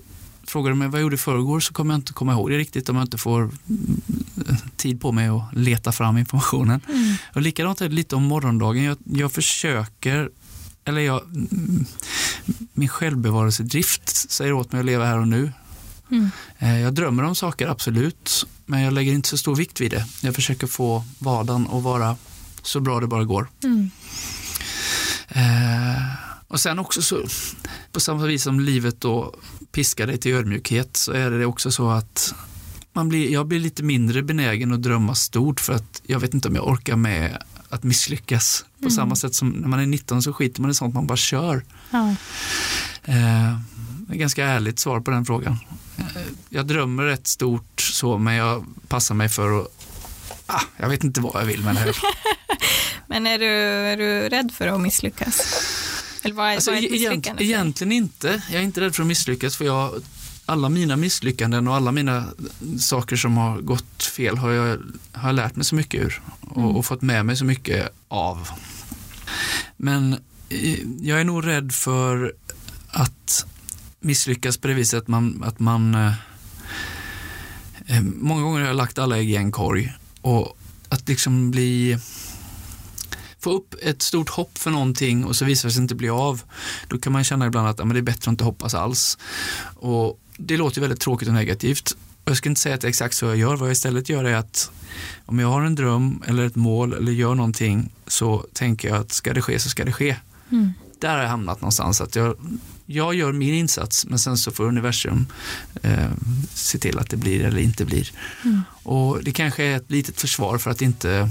frågar du mig vad jag gjorde i förrgår så kommer jag inte komma ihåg det riktigt om jag inte får mm, tid på mig att leta fram informationen. Mm. Och likadant är det lite om morgondagen. Jag, jag försöker, eller jag, mm, min självbevarelsedrift säger åt mig att leva här och nu. Mm. Eh, Jag drömmer om saker, absolut, men jag lägger inte så stor vikt vid det. Jag försöker få vardagen att vara så bra det bara går. Mm. Eh, och sen också så, på samma vis som livet då piskar dig till ödmjukhet så är det också så att man blir, jag blir lite mindre benägen att drömma stort för att jag vet inte om jag orkar med att misslyckas. På Mm. samma sätt som när man är 19 så skiter man i sånt, man bara kör. Ja. Eh, ganska ärligt svar på den frågan. Jag drömmer rätt stort så, men jag passar mig för att ah, jag vet inte vad jag vill med det här. men är du, är du rädd för att misslyckas? Eller vad är, alltså, vad är egent, egentligen inte. Jag är inte rädd för att misslyckas för jag, alla mina misslyckanden och alla mina saker som har gått fel har jag, har jag lärt mig så mycket ur och, mm. och fått med mig så mycket av. Men eh, jag är nog rädd för att misslyckas på det viset att man, att man eh, eh, många gånger har jag lagt alla ägg i en korg och att liksom bli få upp ett stort hopp för någonting och så visar det sig inte bli av. Då kan man känna ibland att ja, men det är bättre att inte hoppas alls. Och det låter väldigt tråkigt och negativt. Jag ska inte säga att det är exakt så jag gör. Vad jag istället gör är att om jag har en dröm eller ett mål eller gör någonting så tänker jag att ska det ske så ska det ske. Mm. Där har jag hamnat någonstans. Att jag, jag gör min insats men sen så får universum eh, se till att det blir eller inte blir. Mm. Och Det kanske är ett litet försvar för att inte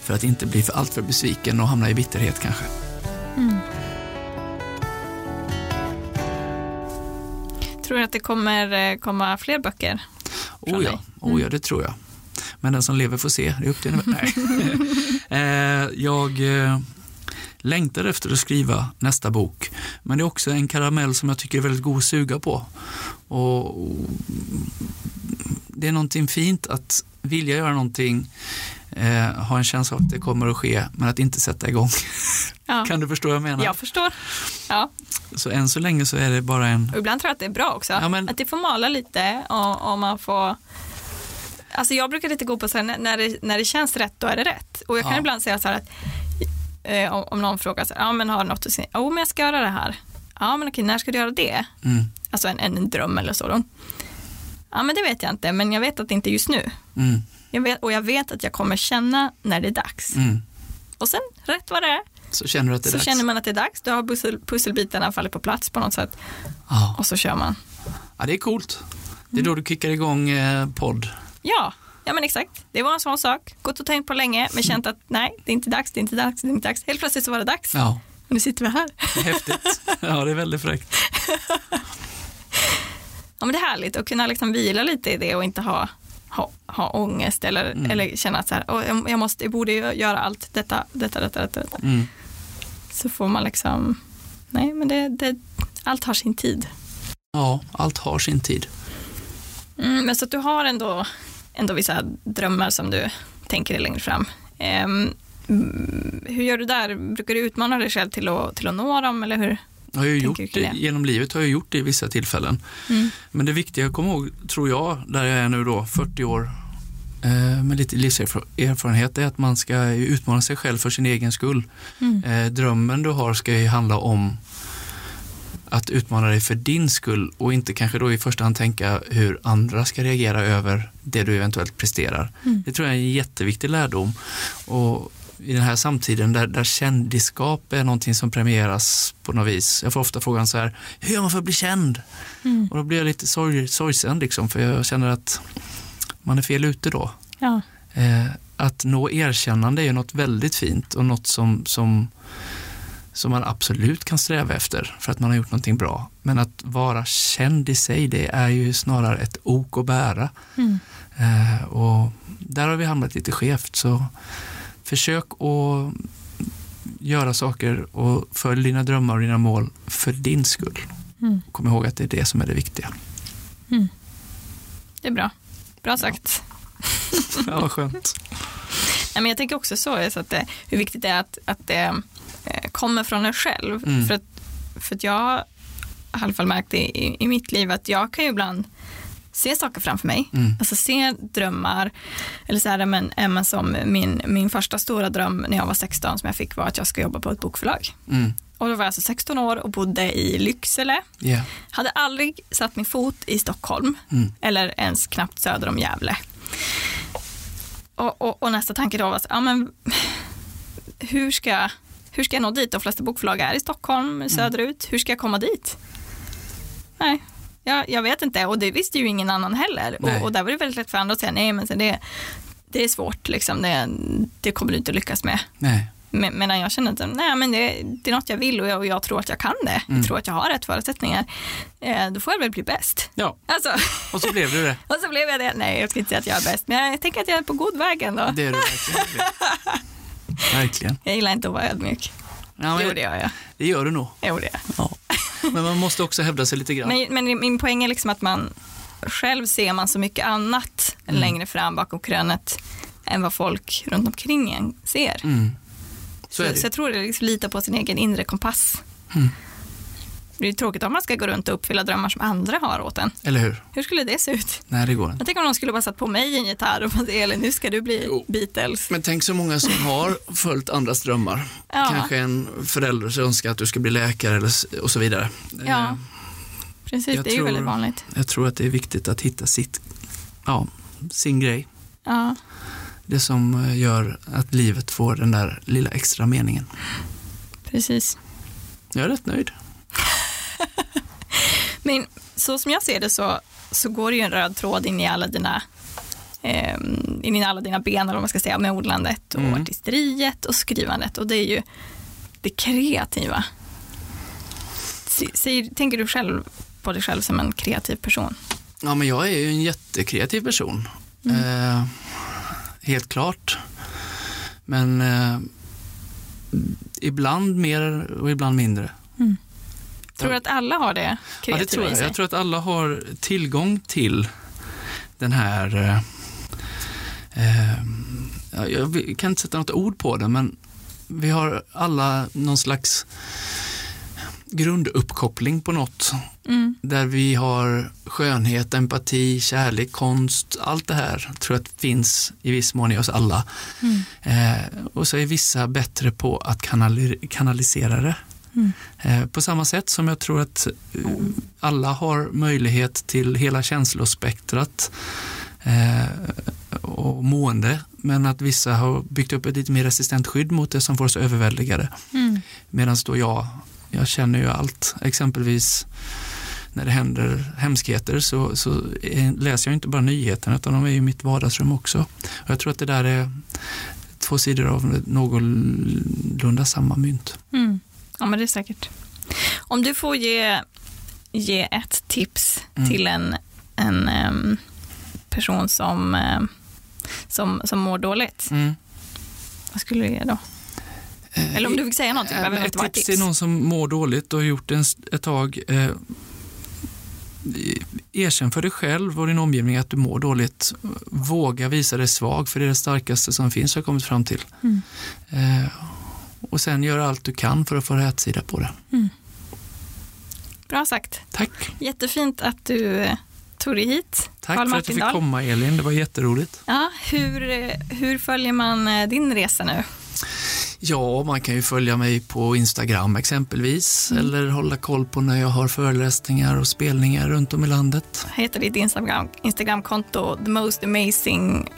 för att inte bli för alltför besviken och hamna i bitterhet kanske. Mm. Att det kommer eh, komma fler böcker? Oh ja, oh ja, det tror jag. Men den som lever får se, det är upp till Nej. Eh, jag eh, längtar efter att skriva nästa bok. Men det är också en karamell som jag tycker är väldigt god att suga på. Och det är någonting fint att vilja göra någonting, eh, ha en känsla av att det kommer att ske, men att inte sätta igång. Ja. Kan du förstå vad jag menar? Jag förstår. Ja. Så än så länge så är det bara en... Och ibland tror jag att det är bra också, ja, men... att det får mala lite och, och man får Alltså jag brukar lite gå på så här, när, det, när det känns rätt, då är det rätt. Och jag kan ibland säga så här att eh, om någon frågar så här, ja men har du något att säga? Jo men jag ska göra det här. Ja men okej, när ska du göra det? Mm. Alltså en, en, dröm eller så då. Ja men det vet jag inte, men jag vet att det inte är just nu. Mm. Jag vet, och jag vet att jag kommer känna när det är dags. Mm. Och sen, rätt vad det är, så känner du att det är så dags. känner man att det är dags. Då har pussel, pusselbitarna fallit på plats på något sätt. Ah. Och så kör man. Ja, det är coolt. Det är då du kickar igång eh, podd. Ja, Ja men exakt, det var en sån sak. Gått och tänkt på länge men känt att nej, det är inte dags, det är inte dags, det är inte dags. Helt plötsligt så var det dags. Ja. Och nu sitter vi här. Häftigt. Ja, det är väldigt fräckt. ja men det är härligt att kunna liksom vila lite i det och inte ha, ha, ha ångest eller, mm. eller känna att så här, oh, jag, måste, jag borde göra allt detta, detta, detta, detta. detta. Mm. Så får man liksom, nej men det, det, allt har sin tid. Ja, allt har sin tid. Mm, men så att du har ändå ändå vissa drömmar som du tänker dig längre fram. Um, hur gör du där? Brukar du utmana dig själv till att, till att nå dem eller hur? Jag har gjort det, genom livet har jag gjort det i vissa tillfällen. Mm. Men det viktiga att komma ihåg, tror jag, där jag är nu då, 40 år eh, med lite livserfarenhet, är att man ska utmana sig själv för sin egen skull. Mm. Eh, drömmen du har ska ju handla om att utmana dig för din skull och inte kanske då i första hand tänka hur andra ska reagera över det du eventuellt presterar. Mm. Det tror jag är en jätteviktig lärdom. Och i den här samtiden där, där kändisskap är någonting som premieras på något vis. Jag får ofta frågan så här, hur gör man för att bli känd? Mm. Och då blir jag lite sorg, sorgsen liksom, för jag känner att man är fel ute då. Ja. Eh, att nå erkännande är något väldigt fint och något som, som som man absolut kan sträva efter för att man har gjort någonting bra. Men att vara känd i sig, det är ju snarare ett ok att bära. Mm. Eh, och där har vi hamnat lite skevt. Så försök att göra saker och följ dina drömmar och dina mål för din skull. Mm. Kom ihåg att det är det som är det viktiga. Mm. Det är bra. Bra sagt. Ja, vad skönt. Nej, men jag tänker också så, så att det, hur viktigt det är att, att det Eh, kommer från en själv. Mm. För, att, för att jag har i alla fall märkt i, i mitt liv att jag kan ju ibland se saker framför mig, mm. alltså se drömmar. Eller så här, men, men som min, min första stora dröm när jag var 16 som jag fick var att jag ska jobba på ett bokförlag. Mm. Och då var jag alltså 16 år och bodde i Lycksele. Yeah. Hade aldrig satt min fot i Stockholm mm. eller ens knappt söder om Gävle. Och, och, och nästa tanke då var att, ja men hur ska hur ska jag nå dit? De flesta bokförlag är i Stockholm, mm. söderut. Hur ska jag komma dit? Nej, jag, jag vet inte och det visste ju ingen annan heller. Och, och, där var det väldigt lätt för andra att säga nej men det, det är svårt, liksom. det, det kommer du inte lyckas med. Nej. Men- Medan jag känner att nej, men det, det är något jag vill och jag, och jag tror att jag kan det. Jag tror att jag har rätt förutsättningar. Eh, då får jag väl bli bäst. Ja, Alltså, och så blev du det. och så blev jag det. Nej, jag ska inte säga att jag är bäst, men jag tänker att jag är på god väg ändå. Det är du verkligen. Verkligen. Jag gillar inte att vara ödmjuk. Ja, Jo, men det gör jag. det gör du nog. Jo, det. Ja. Men man måste också hävda sig lite grann. Men, men min poäng är liksom att man själv ser man så mycket annat Mm. längre fram bakom krönet än vad folk runt omkring en ser. Mm. Så Så, så jag tror det är liksom lita på sin egen inre kompass. Mm. Det är ju tråkigt om man ska gå runt och uppfylla drömmar som andra har åt en. Eller hur? Hur skulle det se ut? Nej, det går inte. Jag tänker om någon skulle bara satt på mig en gitarr och bara, Elin, nu ska du bli Jo. Beatles. Men tänk så många som har följt andras drömmar. Ja. Kanske en förälder som önskar att du ska bli läkare eller, och så vidare. Ja. Eh, Precis, jag det är ju tror- väldigt vanligt. Jag tror att det är viktigt att hitta sitt, ja, sin grej. Ja, Det som eh, gör att livet får den där lilla extra meningen. precis. Jag är rätt nöjd. Men så som jag ser det så, så går det ju en röd tråd in i alla dina eh, in i alla dina ben, eller vad man ska säga, med odlandet och Mm. artisteriet och skrivandet. Och det är ju det kreativa. Säger, tänker du själv på dig själv som en kreativ person? Ja, men jag är ju en jättekreativ person. Eh, helt klart. Men eh, ibland mer och ibland mindre. Tror du att alla har det Ja, det tror jag. Jag tror att alla har tillgång till den här... Eh, eh, ja, jag kan inte sätta något ord på det, men vi har alla någon slags grunduppkoppling på något Mm. där vi har skönhet, empati, kärlek, konst, allt det här tror jag att finns i viss mån i oss alla. Mm. Eh, och så är vissa bättre på att kanali- kanalisera det. Mm. Eh, på samma sätt som jag tror att eh, alla har möjlighet till hela känslospektrat eh, och mående, men att vissa har byggt upp ett lite mer resistent skydd mot det som får oss att överväldiga det. Mm. Medan då jag, jag känner ju allt. Exempelvis när det händer hemskheter så, så läser jag inte bara nyheterna utan de är i mitt vardagsrum också. Och jag tror att det där är två sidor av någorlunda samma mynt. Mm. Ja, men det är säkert. Om du får ge, ge ett tips Mm. till en, en em, person som, em, som, som mår dåligt, Mm. vad skulle du ge då? Eller om du vill säga någonting, behöver ett vara ett tips tips. till någon som mår dåligt och har gjort det ett tag. Eh, erkänn för dig själv och din omgivning att du mår dåligt. Våga visa dig svag, för det är det starkaste som finns, har jag kommit fram till. Mm. Eh, och sen gör allt du kan för att få rätsida på det. Bra sagt. Tack. Jättefint att du eh, tog dig hit. Tack Carl för att du fick komma Elin, det var jätteroligt. Ja, hur, eh, hur följer man eh, din resa nu? Ja, man kan ju följa mig på Instagram exempelvis Mm. eller hålla koll på när jag har föreläsningar och spelningar runt om i landet. Heter ditt Instagram, Instagramkonto the most amazing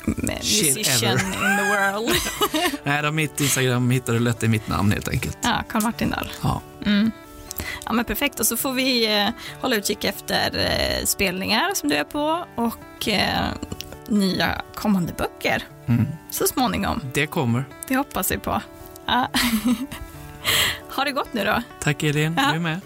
Shit musician in the world? Nej, då, mitt Instagram hittar du lätt i mitt namn helt enkelt. ja, Carl Martindal. Ja. Mm. Ja, men perfekt. Och så får vi eh, hålla utkik efter eh, spelningar som du är på och eh, nya kommande böcker Mm. så småningom. Det kommer. Det hoppas vi på. Ja. ha det gott nu då. Tack Elin, Ja. du är med.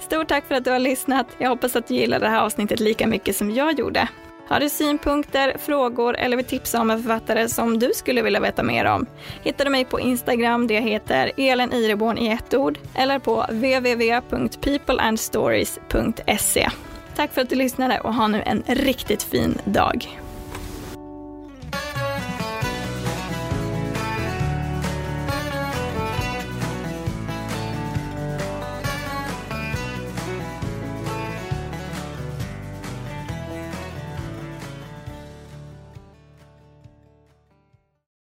Stort tack för att du har lyssnat. Jag hoppas att du gillar det här avsnittet lika mycket som jag gjorde. Har du synpunkter, frågor eller vill tipsa om en författare som du skulle vilja veta mer om? Hittar du mig på Instagram, det heter Elin Ireborn i ett ord, eller på www.peopleandstories.se. Tack för att du lyssnade och ha nu en riktigt fin dag.